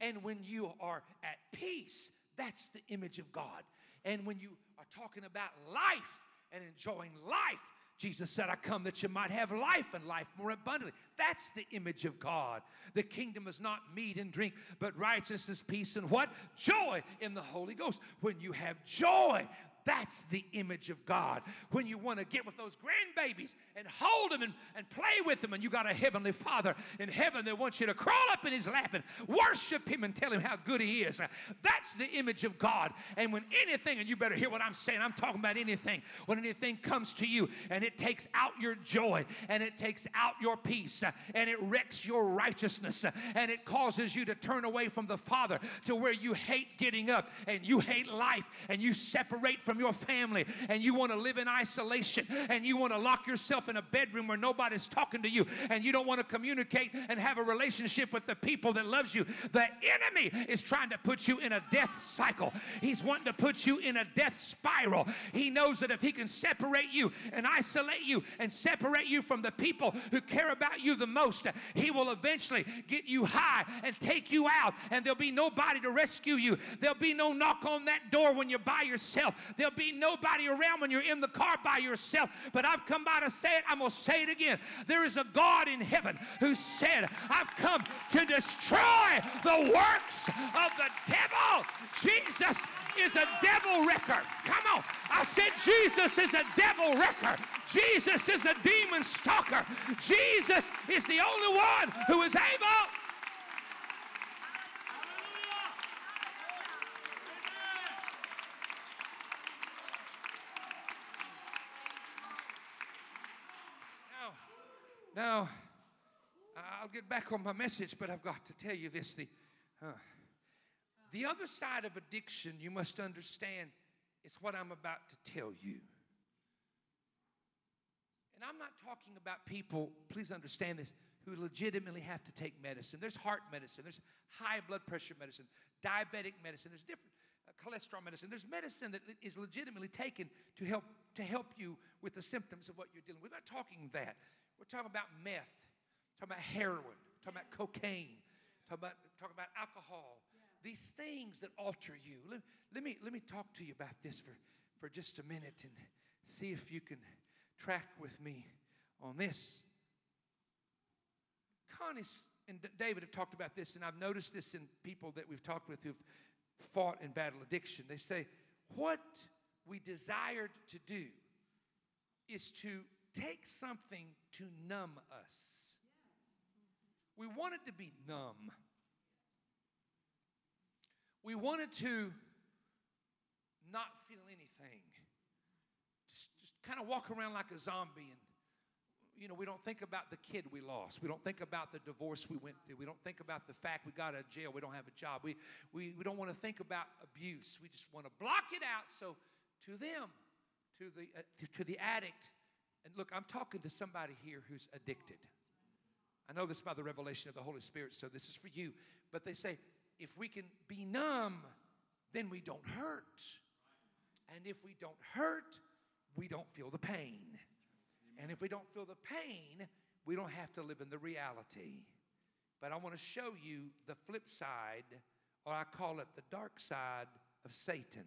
And when you are at peace, that's the image of God. And when you are talking about life and enjoying life, Jesus said, I come that you might have life and life more abundantly. That's the image of God. The kingdom is not meat and drink, but righteousness, peace, and what? Joy in the Holy Ghost. When you have joy, that's the image of God. When you want to get with those grandbabies and hold them and, and play with them, and you got a heavenly Father in heaven that wants you to crawl up in his lap and worship him and tell him how good he is. That's the image of God. And when anything, and you better hear what I'm saying, I'm talking about anything, when anything comes to you and it takes out your joy and it takes out your peace and it wrecks your righteousness and it causes you to turn away from the Father to where you hate getting up and you hate life and you separate from your family and you want to live in isolation and you want to lock yourself in a bedroom where nobody's talking to you and you don't want to communicate and have a relationship with the people that loves you the enemy is trying to put you in a death cycle. He's wanting to put you in a death spiral. He knows that if he can separate you and isolate you and separate you from the people who care about you the most he will eventually get you high and take you out and there'll be nobody to rescue you. There'll be no knock on that door when you're by yourself. There'll be nobody around when you're in the car by yourself. But I've come by to say it. I'm going to say it again. There is a God in heaven who said, I've come to destroy the works of the devil. Jesus is a devil wrecker. Come on. I said Jesus is a devil wrecker. Jesus is a demon stalker. Jesus is the only one who is able. Now, I'll get back on my message, but I've got to tell you this. The, uh, the other side of addiction, you must understand, is what I'm about to tell you. And I'm not talking about people, please understand this, who legitimately have to take medicine. There's heart medicine, there's high blood pressure medicine, diabetic medicine, there's different uh, cholesterol medicine. There's medicine that is legitimately taken to help to help you with the symptoms of what you're dealing with. We're not talking that. We're talking about meth, talking about heroin, talking about cocaine, talking about talking about alcohol. These things that alter you. Let, let me let me talk to you about this for, for just a minute and see if you can track with me on this. Connie and David have talked about this, and I've noticed this in people that we've talked with who've fought in battle addiction. They say, What we desired to do is to take something to numb us. We wanted to be numb. We wanted to not feel anything. Just, just kind of walk around like a zombie and you know, we don't think about the kid we lost. We don't think about the divorce we went through. We don't think about the fact we got out of jail. We don't have a job. We, we, we don't want to think about abuse. We just want to block it out. So, to them, to the, uh, to, to the addict, and look, I'm talking to somebody here who's addicted. I know this by the revelation of the Holy Spirit, so this is for you. But they say, if we can be numb, then we don't hurt. And if we don't hurt, we don't feel the pain. And if we don't feel the pain, we don't have to live in the reality. But I want to show you the flip side, or I call it the dark side of Satan.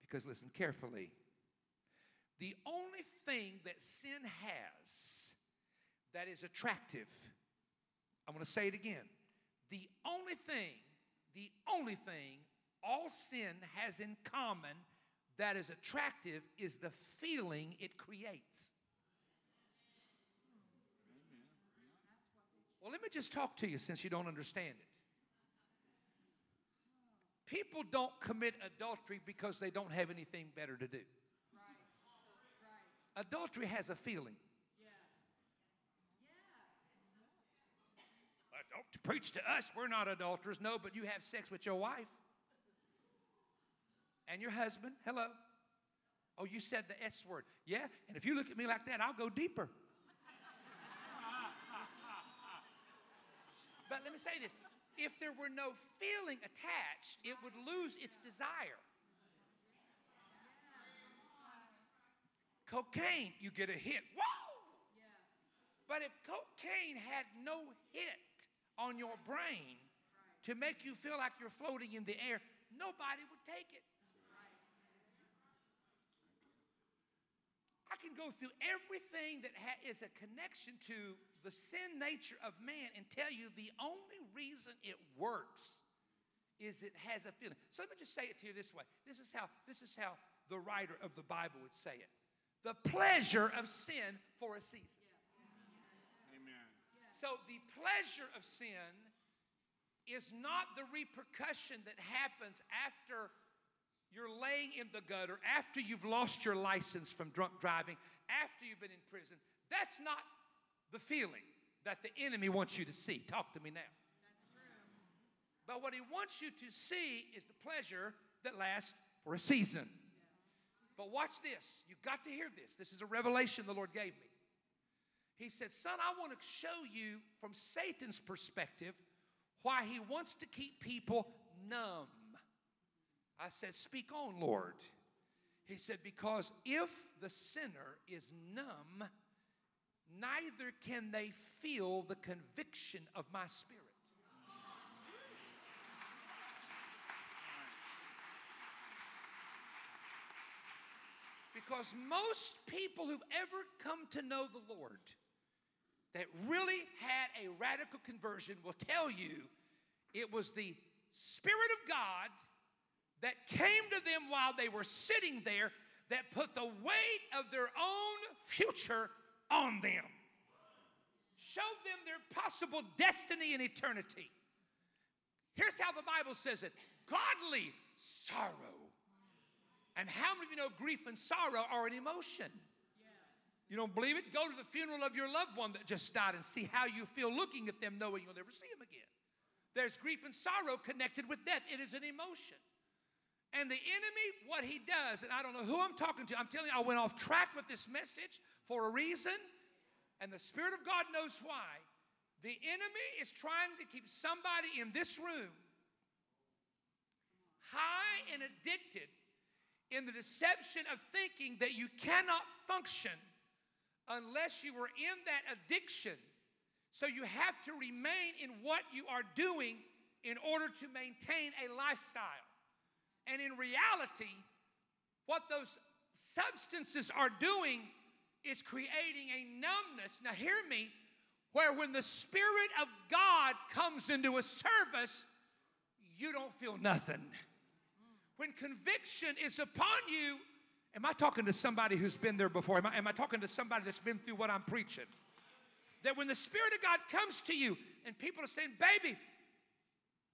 Because listen carefully. The only thing that sin has that is attractive, I'm going to say it again. The only thing, the only thing all sin has in common that is attractive is the feeling it creates. Well, let me just talk to you since you don't understand it. People don't commit adultery because they don't have anything better to do. Adultery has a feeling. Uh, Don't preach to us, we're not adulterers. No, but you have sex with your wife and your husband. Hello. Oh, you said the S word. Yeah, and if you look at me like that, I'll go deeper. But let me say this if there were no feeling attached, it would lose its desire. Cocaine, you get a hit. Whoa! But if cocaine had no hit on your brain to make you feel like you're floating in the air, nobody would take it. I can go through everything that ha- is a connection to the sin nature of man and tell you the only reason it works is it has a feeling. So let me just say it to you this way. This is how this is how the writer of the Bible would say it. The pleasure of sin for a season. Amen. So the pleasure of sin is not the repercussion that happens after you're laying in the gutter, after you've lost your license from drunk driving, after you've been in prison. That's not the feeling that the enemy wants you to see. Talk to me now. But what he wants you to see is the pleasure that lasts for a season. But watch this. You've got to hear this. This is a revelation the Lord gave me. He said, Son, I want to show you from Satan's perspective why he wants to keep people numb. I said, Speak on, Lord. He said, Because if the sinner is numb, neither can they feel the conviction of my spirit. Because most people who've ever come to know the Lord that really had a radical conversion will tell you it was the Spirit of God that came to them while they were sitting there that put the weight of their own future on them, showed them their possible destiny in eternity. Here's how the Bible says it godly sorrow. And how many of you know grief and sorrow are an emotion? You don't believe it? Go to the funeral of your loved one that just died and see how you feel looking at them, knowing you'll never see them again. There's grief and sorrow connected with death, it is an emotion. And the enemy, what he does, and I don't know who I'm talking to, I'm telling you, I went off track with this message for a reason, and the Spirit of God knows why. The enemy is trying to keep somebody in this room high and addicted in the deception of thinking that you cannot function unless you are in that addiction. So you have to remain in what you are doing in order to maintain a lifestyle. And in reality, what those substances are doing is creating a numbness. Now, hear me, where when the Spirit of God comes into a service, you don't feel nothing. When conviction is upon you, am I talking to somebody who's been there before? Am I, am I talking to somebody that's been through what I'm preaching? That when the Spirit of God comes to you and people are saying, Baby,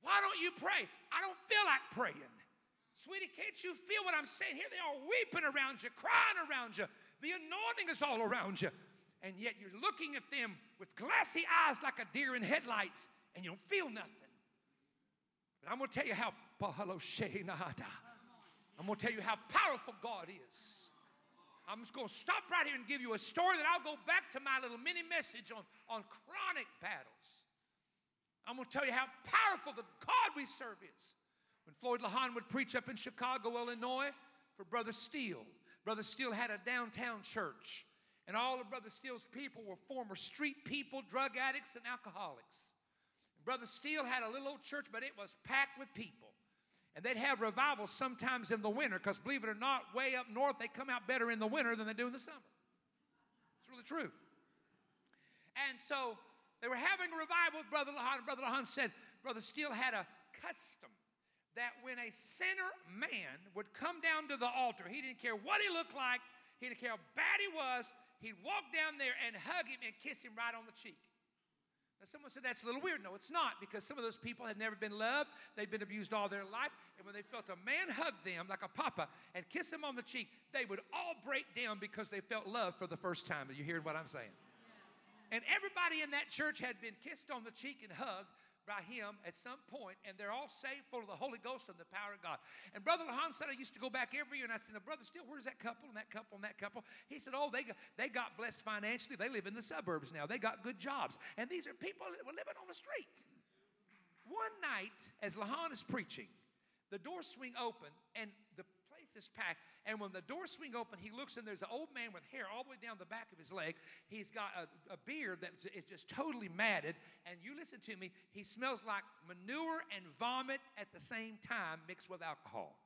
why don't you pray? I don't feel like praying. Sweetie, can't you feel what I'm saying? Here they are weeping around you, crying around you. The anointing is all around you. And yet you're looking at them with glassy eyes like a deer in headlights, and you don't feel nothing. But I'm going to tell you how I'm going to tell you how powerful God is. I'm just going to stop right here and give you a story that I'll go back to my little mini message on, on chronic battles. I'm going to tell you how powerful the God we serve is. When Floyd Lawhon would preach up in Chicago, Illinois, for Brother Steele, Brother Steele had a downtown church, and all of Brother Steele's people were former street people, drug addicts, and alcoholics. Brother Steele had a little old church, but it was packed with people. And they'd have revivals sometimes in the winter, because believe it or not, way up north, they come out better in the winter than they do in the summer. It's really true. And so they were having a revival Brother Lawhon. Brother Lawhon said Brother Steele had a custom that when a sinner man would come down to the altar, he didn't care what he looked like, he didn't care how bad he was, he'd walk down there and hug him and kiss him right on the cheek. Now, someone said that's a little weird. No, it's not, because some of those people had never been loved. They'd been abused all their life. And when they felt a man hug them like a papa and kiss them on the cheek, they would all break down because they felt love for the first time. Are you hearing what I'm saying? And everybody in that church had been kissed on the cheek and hugged by him at some point, and they're all saved, full of the Holy Ghost and the power of God. And Brother Lawhon said, I used to go back every year, and I said, Brother Steele, where's that couple and that couple and that couple? He said, Oh, they got, they got blessed financially. They live in the suburbs now. They got good jobs. And these are people that were living on the street. One night, as Lawhon is preaching, the doors swing open, and the place is packed. And when the doors swing open, he looks and there's an old man with hair all the way down the back of his leg. He's got a, a beard that is just totally matted. And you listen to me, he smells like manure and vomit at the same time mixed with alcohol.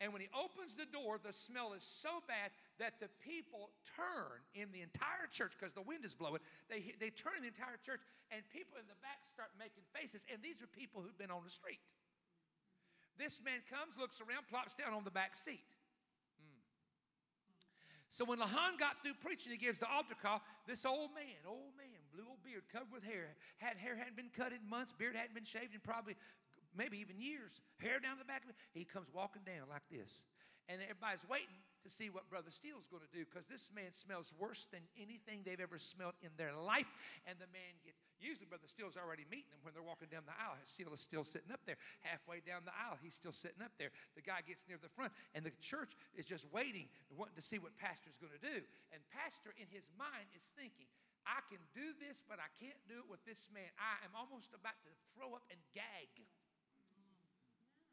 And when he opens the door, the smell is so bad that the people turn in the entire church because the wind is blowing. They, they turn in the entire church, and people in the back start making faces. And these are people who've been on the street. This man comes, looks around, plops down on the back seat. Mm. So when Lawhon got through preaching, he gives the altar call. This old man, old man, blue old beard, covered with hair, had hair hadn't been cut in months, beard hadn't been shaved in probably maybe even years, hair down the back of it. He comes walking down like this. And everybody's waiting to see what Brother Steele's going to do because this man smells worse than anything they've ever smelled in their life. And the man gets, usually Brother Steele's already meeting them when they're walking down the aisle. Steele is still sitting up there. Halfway down the aisle, he's still sitting up there. The guy gets near the front, and the church is just waiting, wanting to see what Pastor's going to do. And Pastor, in his mind, is thinking, I can do this, but I can't do it with this man. I am almost about to throw up and gag.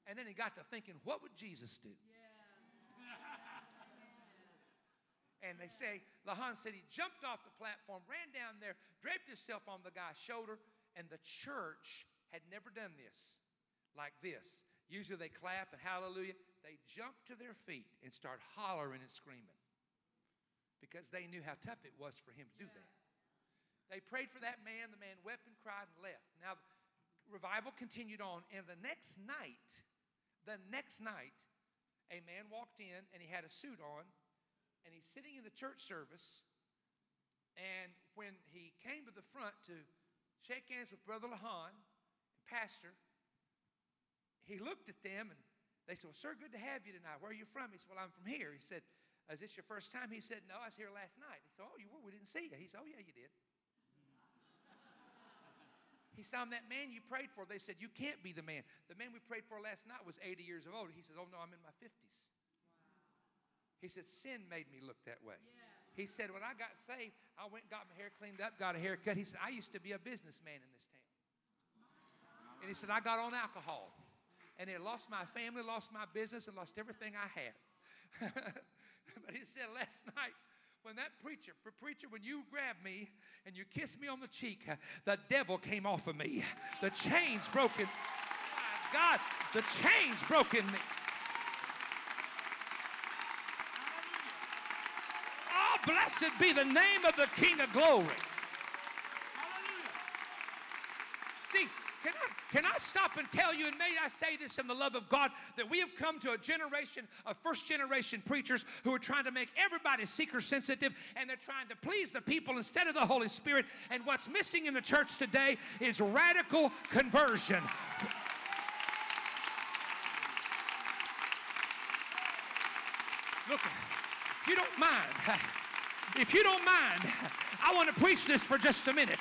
And then he got to thinking, what would Jesus do? And they say, Lawhon said he jumped off the platform, ran down there, draped himself on the guy's shoulder, and the church had never done this like this. Usually they clap and hallelujah. They jump to their feet and start hollering and screaming. because they knew how tough it was for him to do that. They prayed for that man. The man wept and cried and left. Now, revival continued on, and the next night, the next night, a man walked in and he had a suit on, and he's sitting in the church service. And when he came to the front to shake hands with Brother Lawhon, pastor, he looked at them and they said, Well, sir, good to have you tonight. Where are you from? He said, Well, I'm from here. He said, Is this your first time? He said, No, I was here last night. He said, Oh, you were? We didn't see you. He said, Oh, yeah, you did. [LAUGHS] He said, I'm that man you prayed for. They said, You can't be the man. The man we prayed for last night was 80 years of old. He says, Oh, no, I'm in my 50s. He said, Sin made me look that way. He said, When I got saved, I went and got my hair cleaned up, got a haircut. He said, I used to be a businessman in this town. And he said, I got on alcohol. And it lost my family, lost my business, and lost everything I had. [LAUGHS] but he said last night, when that preacher, preacher, when you grabbed me and you kissed me on the cheek, the devil came off of me. The chains broken. God, the chains broken me. Oh, blessed be the name of the King of Glory. See, can I, can I stop and tell you, and may I say this in the love of God, that we have come to a generation of first generation preachers who are trying to make everybody seeker sensitive and they're trying to please the people instead of the Holy Spirit. And what's missing in the church today is radical conversion. Look, if you don't mind, [LAUGHS] if you don't mind, I want to preach this for just a minute.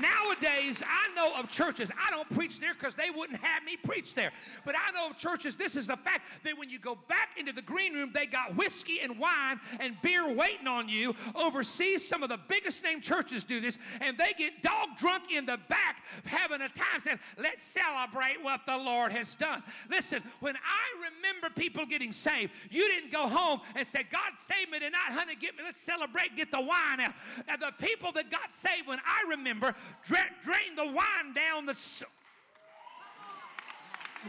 Nowadays, I know of churches, I don't preach there because they wouldn't have me preach there. But I know of churches, this is the fact that when you go back into the green room, they got whiskey and wine and beer waiting on you. Overseas, some of the biggest name churches do this, and they get dog drunk in the back having a time saying, Let's celebrate what the Lord has done. Listen, when I remember people getting saved, you didn't go home and say, God save me tonight, honey, get me, let's celebrate, get the wine out. And the people that got saved when I remember dra- drained the wine down the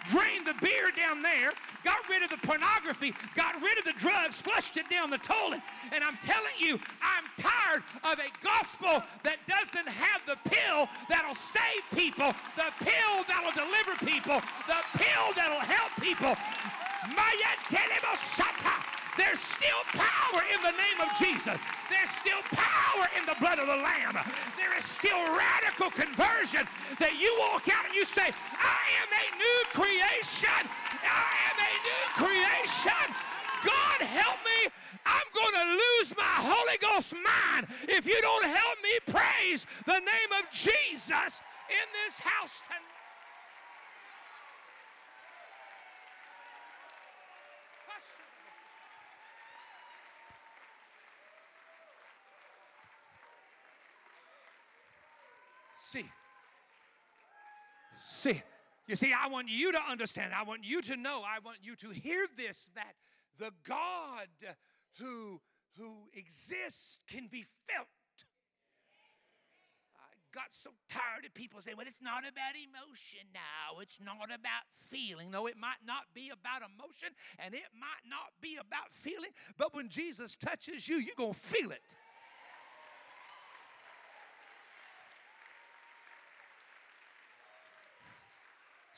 drained the beer down there, got rid of the pornography, got rid of the drugs, flushed it down the toilet. And I'm telling you, I'm tired of a gospel that doesn't have the pill that'll save people, the pill that'll deliver people, the pill that'll help people. There's still power in the name of Jesus. There's still power in the blood of the Lamb. There is still radical conversion that you walk out and you say, I am a new creation. I am a new creation. God help me. I'm going to lose my Holy Ghost mind if you don't help me praise the name of Jesus in this house tonight. See, see, you see, I want you to understand, I want you to know, I want you to hear this that the God who, who exists can be felt. I got so tired of people saying, well, it's not about emotion now. It's not about feeling. No, it might not be about emotion and it might not be about feeling, but when Jesus touches you, you're going to feel it.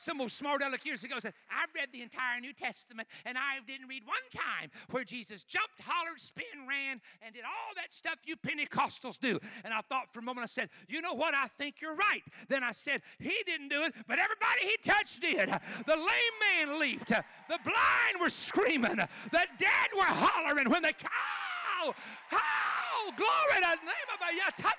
Some old smart aleck years ago said, I've read the entire New Testament and I didn't read one time where Jesus jumped, hollered, spin, ran, and did all that stuff you Pentecostals do. And I thought for a moment, I said, You know what? I think you're right. Then I said, He didn't do it, but everybody he touched did. The lame man leaped, the blind were screaming, the dead were hollering when they, Ow! Ow! Glory to the name of Yah.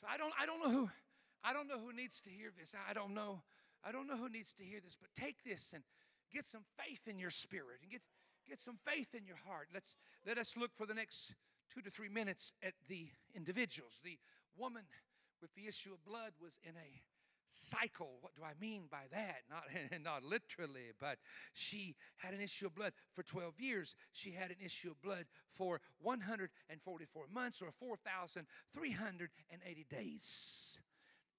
So I don't, I don't know who, I don't know who needs to hear this. I don't know, I don't know who needs to hear this, but take this and get some faith in your spirit and get, get some faith in your heart. Let's let us look for the next two to three minutes at the individuals. The woman with the issue of blood was in a cycle. What do I mean by that? Not, [LAUGHS] not literally, but she had an issue of blood for 12 years. She had an issue of blood for 144 months or 4,380 days.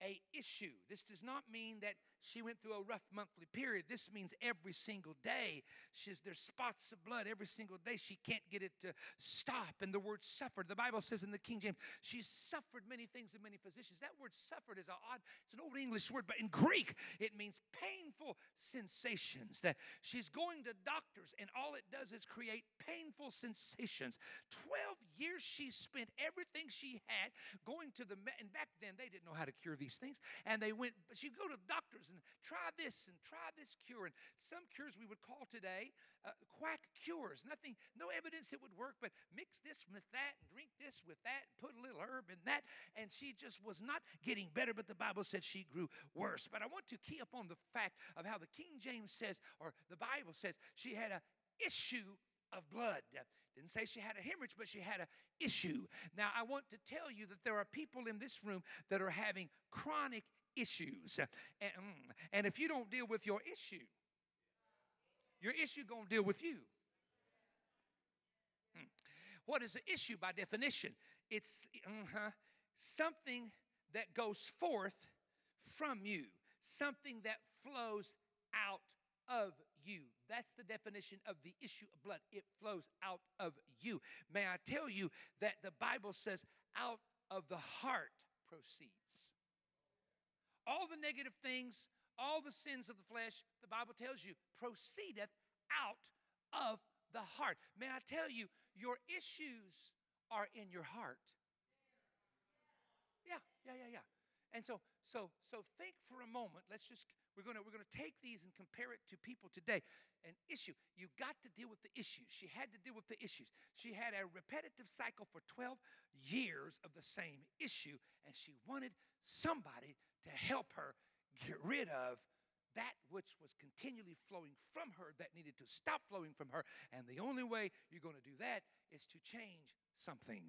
a issue. This does not mean that she went through a rough monthly period. This means every single day she's there's spots of blood every single day. She can't get it to stop. And the word suffered, the Bible says in the King James, she's suffered many things and many physicians. That word suffered is an odd, it's an old English word, but in Greek it means painful sensations. That she's going to doctors and all it does is create painful sensations. 12 years she spent everything she had going to the and back then they didn't know how to cure these things and they went but she'd go to doctors and try this and try this cure and some cures we would call today uh, quack cures nothing no evidence it would work but mix this with that and drink this with that and put a little herb in that and she just was not getting better but the bible said she grew worse but i want to key up on the fact of how the king james says or the bible says she had a issue of blood. Didn't say she had a hemorrhage, but she had a issue. Now, I want to tell you that there are people in this room that are having chronic issues. And, mm, and if you don't deal with your issue, your issue going to deal with you. Hmm. What is an issue by definition? It's uh-huh, something that goes forth from you, something that flows out of you. That's the definition of the issue of blood. It flows out of you. May I tell you that the Bible says, out of the heart proceeds. All the negative things, all the sins of the flesh, the Bible tells you, proceedeth out of the heart. May I tell you, your issues are in your heart. Yeah, yeah, yeah, yeah. And so, so, so think for a moment. Let's just we're gonna we're gonna take these and compare it to people today. An issue. You got to deal with the issues. She had to deal with the issues. She had a repetitive cycle for 12 years of the same issue, and she wanted somebody to help her get rid of that which was continually flowing from her that needed to stop flowing from her. And the only way you're going to do that is to change something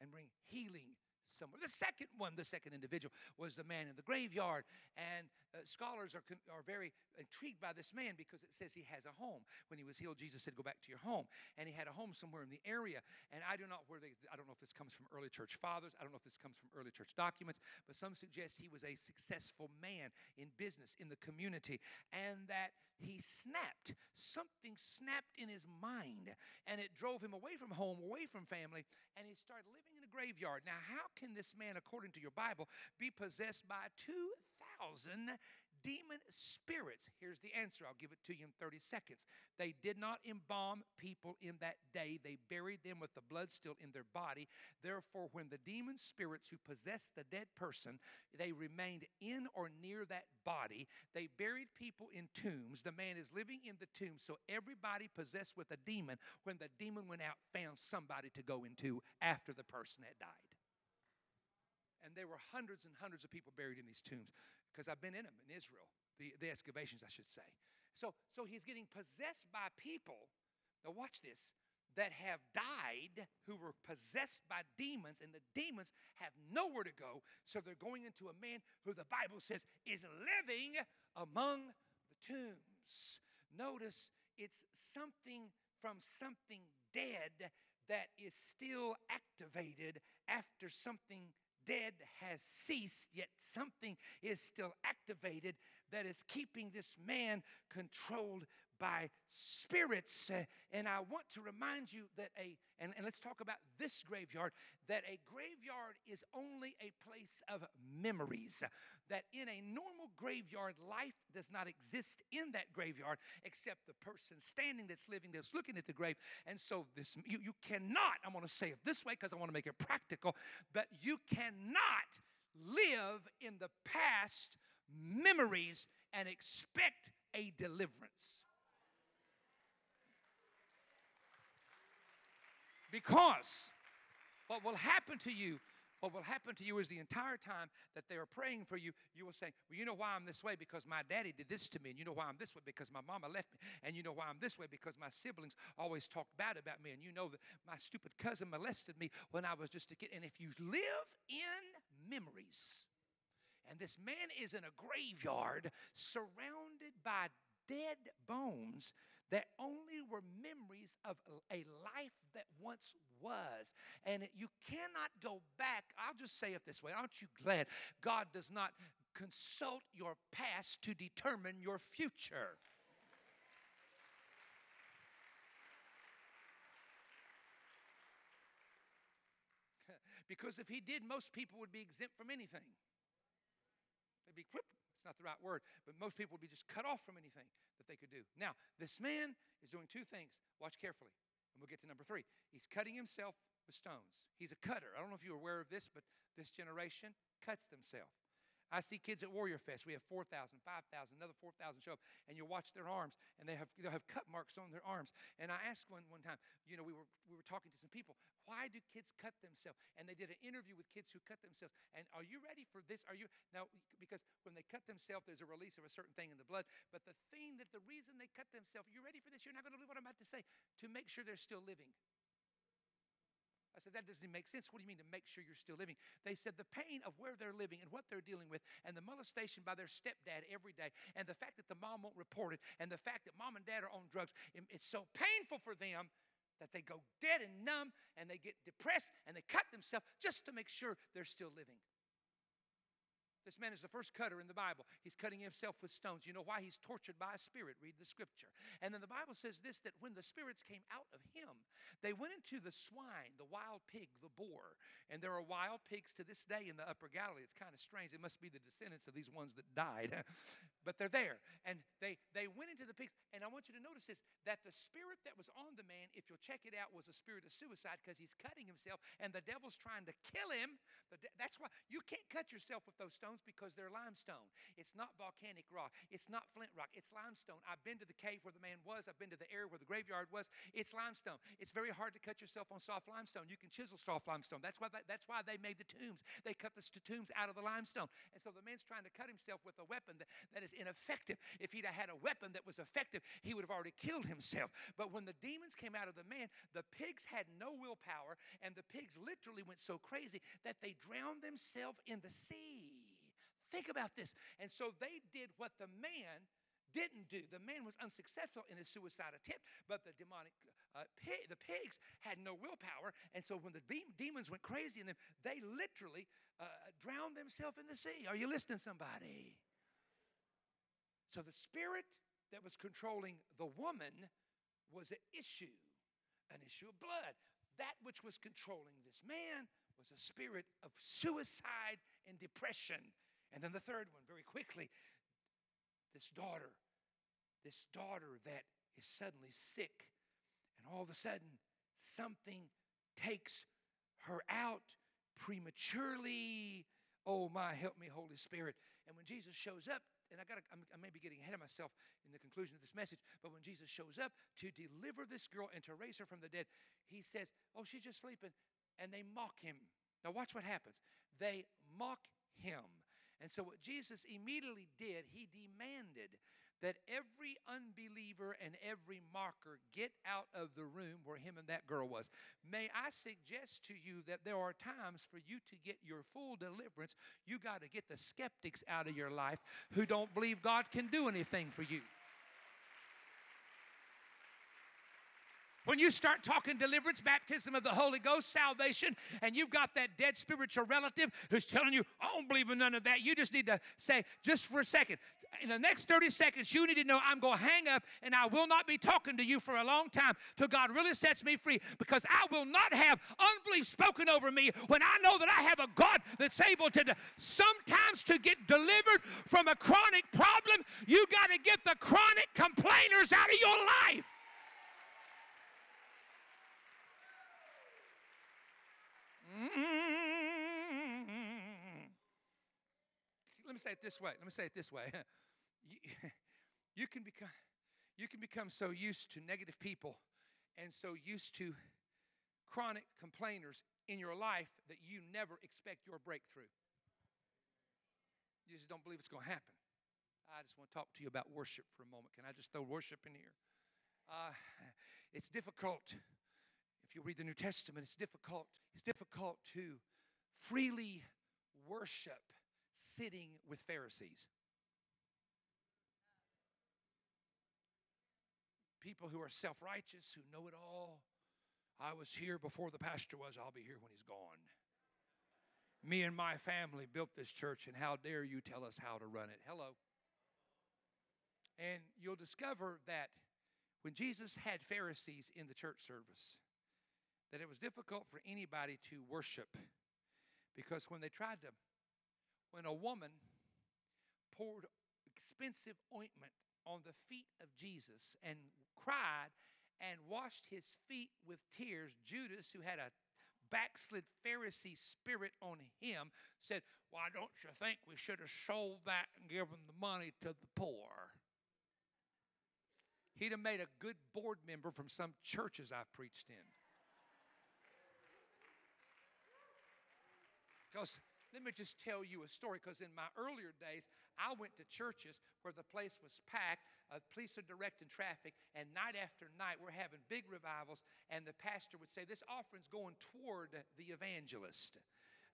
and bring healing somewhere. The second one, the second individual, was the man in the graveyard. And uh, scholars are, con- are very intrigued by this man because it says he has a home. When he was healed, Jesus said, Go back to your home. And he had a home somewhere in the area. And I do not where they, I don't know if this comes from early church fathers. I don't know if this comes from early church documents, but some suggest he was a successful man in business, in the community, and that he snapped. Something snapped in his mind, and it drove him away from home, away from family, and he started living a graveyard. Now, how can this man, according to your Bible, be possessed by 2,000 demon spirits? Here's the answer. I'll give it to you in 30 seconds. They did not embalm people in that day, they buried them with the blood still in their body. Therefore, when the demon spirits who possessed the dead person, they remained in or near that body, they buried people in tombs. The man is living in the tomb, so everybody possessed with a demon, when the demon went out, found somebody to go into after the person had died. And there were hundreds and hundreds of people buried in these tombs because I've been in them in Israel, the, the excavations, I should say. So, so he's getting possessed by people. Now, watch this that have died who were possessed by demons, and the demons have nowhere to go. So they're going into a man who the Bible says is living among the tombs. Notice it's something from something dead that is still activated after something dead has ceased, yet something is still activated that is keeping this man controlled by spirits. Uh, and I want to remind you that a, and, and let's talk about this graveyard, that a graveyard is only a place of memories. That in a normal graveyard, life does not exist in that graveyard except the person standing that's living that's looking at the grave. And so this you, you cannot, I'm gonna say it this way because I want to make it practical, but you cannot live in the past memories and expect a deliverance. Because what will happen to you, what will happen to you is the entire time that they are praying for you, you will say, Well, you know why I'm this way? Because my daddy did this to me. And you know why I'm this way? Because my mama left me. And you know why I'm this way? Because my siblings always talked bad about me. And you know that my stupid cousin molested me when I was just a kid. And if you live in memories, and this man is in a graveyard surrounded by dead bones, that only were memories of a life that once was. And you cannot go back. I'll just say it this way Aren't you glad God does not consult your past to determine your future? [LAUGHS] because if he did, most people would be exempt from anything. They'd be, whoop, not the right word, but most people would be just cut off from anything that they could do. Now, this man is doing two things. Watch carefully, and we'll get to number three. He's cutting himself with stones. He's a cutter. I don't know if you're aware of this, but this generation cuts themselves. I see kids at Warrior Fest. We have 4,000, 5,000, another 4,000 show up, and you'll watch their arms, and they have, they'll have cut marks on their arms. And I asked one, one time, you know, we were, we were talking to some people, why do kids cut themselves? And they did an interview with kids who cut themselves. And are you ready for this? Are you? Now, because when they cut themselves, there's a release of a certain thing in the blood. But the thing that the reason they cut themselves, you ready for this? You're not going to believe what I'm about to say, to make sure they're still living. I said, that doesn't even make sense. What do you mean to make sure you're still living? They said the pain of where they're living and what they're dealing with, and the molestation by their stepdad every day, and the fact that the mom won't report it, and the fact that mom and dad are on drugs, it's so painful for them that they go dead and numb, and they get depressed, and they cut themselves just to make sure they're still living. This man is the first cutter in the Bible. He's cutting himself with stones. You know why? He's tortured by a spirit. Read the scripture. And then the Bible says this that when the spirits came out of him, they went into the swine, the wild pig, the boar. And there are wild pigs to this day in the upper Galilee. It's kind of strange. It must be the descendants of these ones that died. [LAUGHS] but they're there. And they, they went into the pigs. And I want you to notice this that the spirit that was on the man, if you'll check it out, was a spirit of suicide because he's cutting himself and the devil's trying to kill him. That's why you can't cut yourself with those stones because they're limestone. It's not volcanic rock. It's not flint rock. It's limestone. I've been to the cave where the man was. I've been to the area where the graveyard was. It's limestone. It's very hard to cut yourself on soft limestone. You can chisel soft limestone. That's why they, that's why they made the tombs. They cut the tombs out of the limestone. And so the man's trying to cut himself with a weapon that, that is ineffective. If he'd had a weapon that was effective, he would have already killed himself. But when the demons came out of the man, the pigs had no willpower, and the pigs literally went so crazy that they drowned themselves in the sea. Think about this. And so they did what the man didn't do. The man was unsuccessful in his suicide attempt, but the demonic, uh, pig, the pigs had no willpower. And so when the de- demons went crazy in them, they literally uh, drowned themselves in the sea. Are you listening, somebody? So the spirit that was controlling the woman was an issue, an issue of blood. That which was controlling this man was a spirit of suicide and depression. And then the third one, very quickly, this daughter, this daughter that is suddenly sick, and all of a sudden something takes her out prematurely. Oh my, help me, Holy Spirit. And when Jesus shows up, and I got I may be getting ahead of myself in the conclusion of this message, but when Jesus shows up to deliver this girl and to raise her from the dead, he says, Oh, she's just sleeping. And they mock him. Now, watch what happens. They mock him. And so, what Jesus immediately did, he demanded that every unbeliever and every mocker get out of the room where him and that girl was. May I suggest to you that there are times for you to get your full deliverance, you got to get the skeptics out of your life who don't believe God can do anything for you. When you start talking deliverance, baptism of the Holy Ghost, salvation, and you've got that dead spiritual relative who's telling you, I don't believe in none of that, you just need to say, just for a second, in the next 30 seconds, you need to know I'm going to hang up and I will not be talking to you for a long time till God really sets me free because I will not have unbelief spoken over me when I know that I have a God that's able to, sometimes to get delivered from a chronic problem, you got to get the chronic complainers out of your life. Mm. Let me say it this way. Let me say it this way. [LAUGHS] You, [LAUGHS] you can become you can become so used to negative people and so used to chronic complainers in your life that you never expect your breakthrough. You just don't believe it's going to happen. I just want to talk to you about worship for a moment. Can I just throw worship in here? Uh, [LAUGHS] it's difficult if you read the New Testament, it's difficult. It's difficult to freely worship sitting with Pharisees. People who are self righteous, who know it all. I was here before the pastor was, I'll be here when he's gone. Me and my family built this church, and how dare you tell us how to run it? Hello. And you'll discover that when Jesus had Pharisees in the church service, that it was difficult for anybody to worship because when they tried to, when a woman poured expensive ointment on the feet of Jesus and cried and washed his feet with tears, Judas, who had a backslid Pharisee spirit on him, said, Why don't you think we should have sold that and given the money to the poor? He'd have made a good board member from some churches I've preached in. Because let me just tell you a story because in my earlier days, I went to churches where the place was packed, uh, police are directing traffic, and night after night we're having big revivals, and the pastor would say, This offering's going toward the evangelist.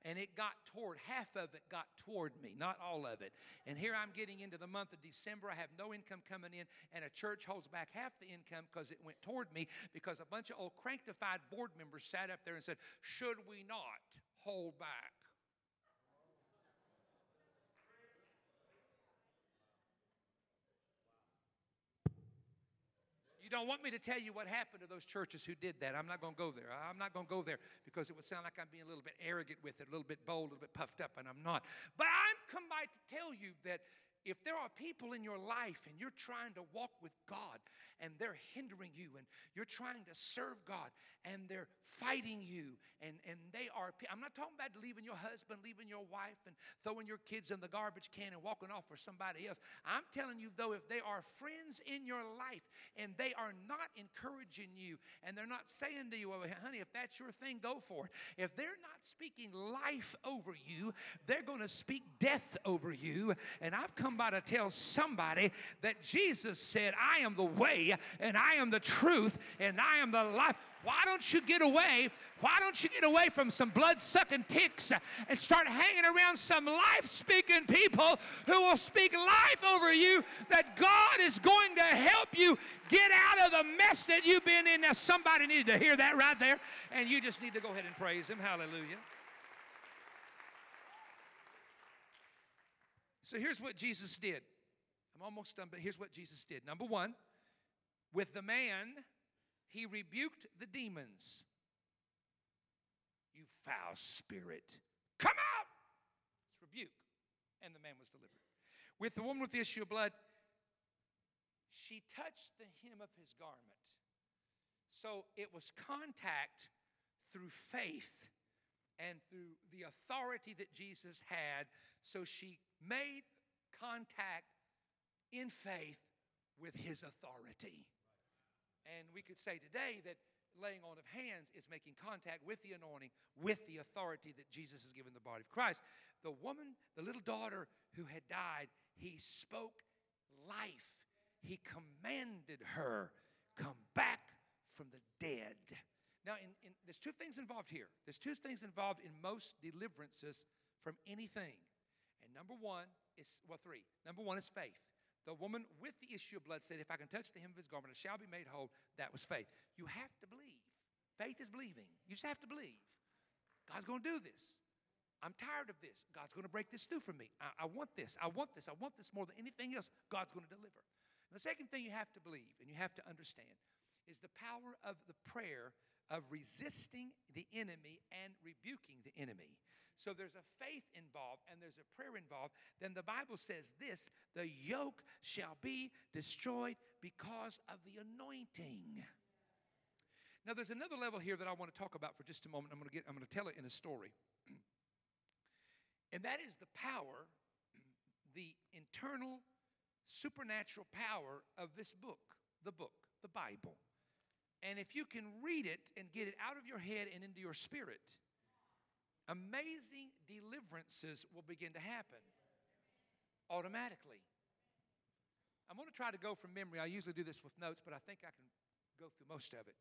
And it got toward, half of it got toward me, not all of it. And here I'm getting into the month of December. I have no income coming in, and a church holds back half the income because it went toward me because a bunch of old cranktified board members sat up there and said, Should we not hold back? You don't want me to tell you what happened to those churches who did that. I'm not going to go there. I'm not going to go there because it would sound like I'm being a little bit arrogant with it, a little bit bold, a little bit puffed up, and I'm not. But I'm come by to tell you that if there are people in your life and you're trying to walk with God and they're hindering you and you're trying to serve God and they're fighting you and, and they are, I'm not talking about leaving your husband, leaving your wife and throwing your kids in the garbage can and walking off for somebody else. I'm telling you though, if they are friends in your life and they are not encouraging you and they're not saying to you, well, honey, if that's your thing, go for it. If they're not speaking life over you, they're going to speak death over you. And I've come to tell somebody that Jesus said, I am the way and I am the truth and I am the life. Why don't you get away? Why don't you get away from some blood sucking ticks and start hanging around some life speaking people who will speak life over you that God is going to help you get out of the mess that you've been in? Now, somebody needed to hear that right there, and you just need to go ahead and praise Him. Hallelujah. So here's what Jesus did. I'm almost done, but here's what Jesus did. Number one, with the man, he rebuked the demons. You foul spirit, come out! It's rebuke. And the man was delivered. With the woman with the issue of blood, she touched the hem of his garment. So it was contact through faith and through the authority that Jesus had. So she made contact in faith with his authority. And we could say today that laying on of hands is making contact with the anointing, with the authority that Jesus has given the body of Christ. The woman, the little daughter who had died, he spoke life. He commanded her, come back from the dead. Now, in, in, there's two things involved here. There's two things involved in most deliverances from anything. And number one is, well, three. Number one is faith. The woman with the issue of blood said, If I can touch the hem of his garment, I shall be made whole. That was faith. You have to believe. Faith is believing. You just have to believe. God's going to do this. I'm tired of this. God's going to break this through for me. I, I, want this. I want this. I want this more than anything else. God's going to deliver. And the second thing you have to believe and you have to understand is the power of the prayer of resisting the enemy and rebuking the enemy. So there's a faith involved and there's a prayer involved. Then the Bible says this the yoke shall be destroyed because of the anointing. Now there's another level here that I want to talk about for just a moment. I'm going to get I'm going to tell it in a story. and that is the power the internal supernatural power of this book, the book, the Bible. And if you can read it and get it out of your head and into your spirit, amazing deliverances will begin to happen automatically. I'm going to try to go from memory. I usually do this with notes, but I think I can go through most of it.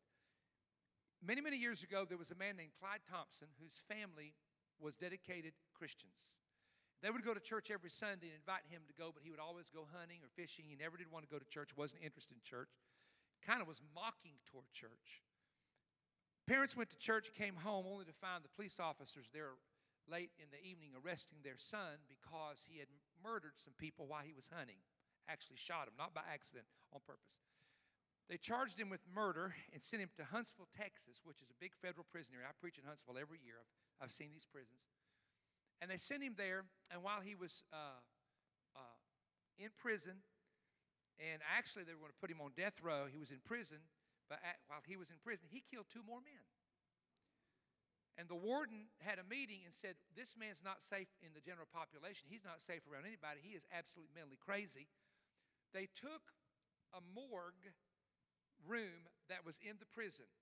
Many, many years ago, there was a man named Clyde Thompson whose family was dedicated Christians. They would go to church every Sunday and invite him to go, but he would always go hunting or fishing. He never did want to go to church, wasn't interested in church. kind of was mocking toward church. Parents went to church, came home only to find the police officers there late in the evening arresting their son because he had murdered some people while he was hunting. Actually, shot him, not by accident, on purpose. They charged him with murder and sent him to Huntsville, Texas, which is a big federal prison. I preach in Huntsville every year. I've, I've seen these prisons. And they sent him there, and while he was uh, uh, in prison, and actually they were going to put him on death row, he was in prison, but at, while he was in prison, he killed two more men. And the warden had a meeting and said, This man's not safe in the general population. He's not safe around anybody. He is absolutely mentally crazy. They took a morgue room that was in the prison.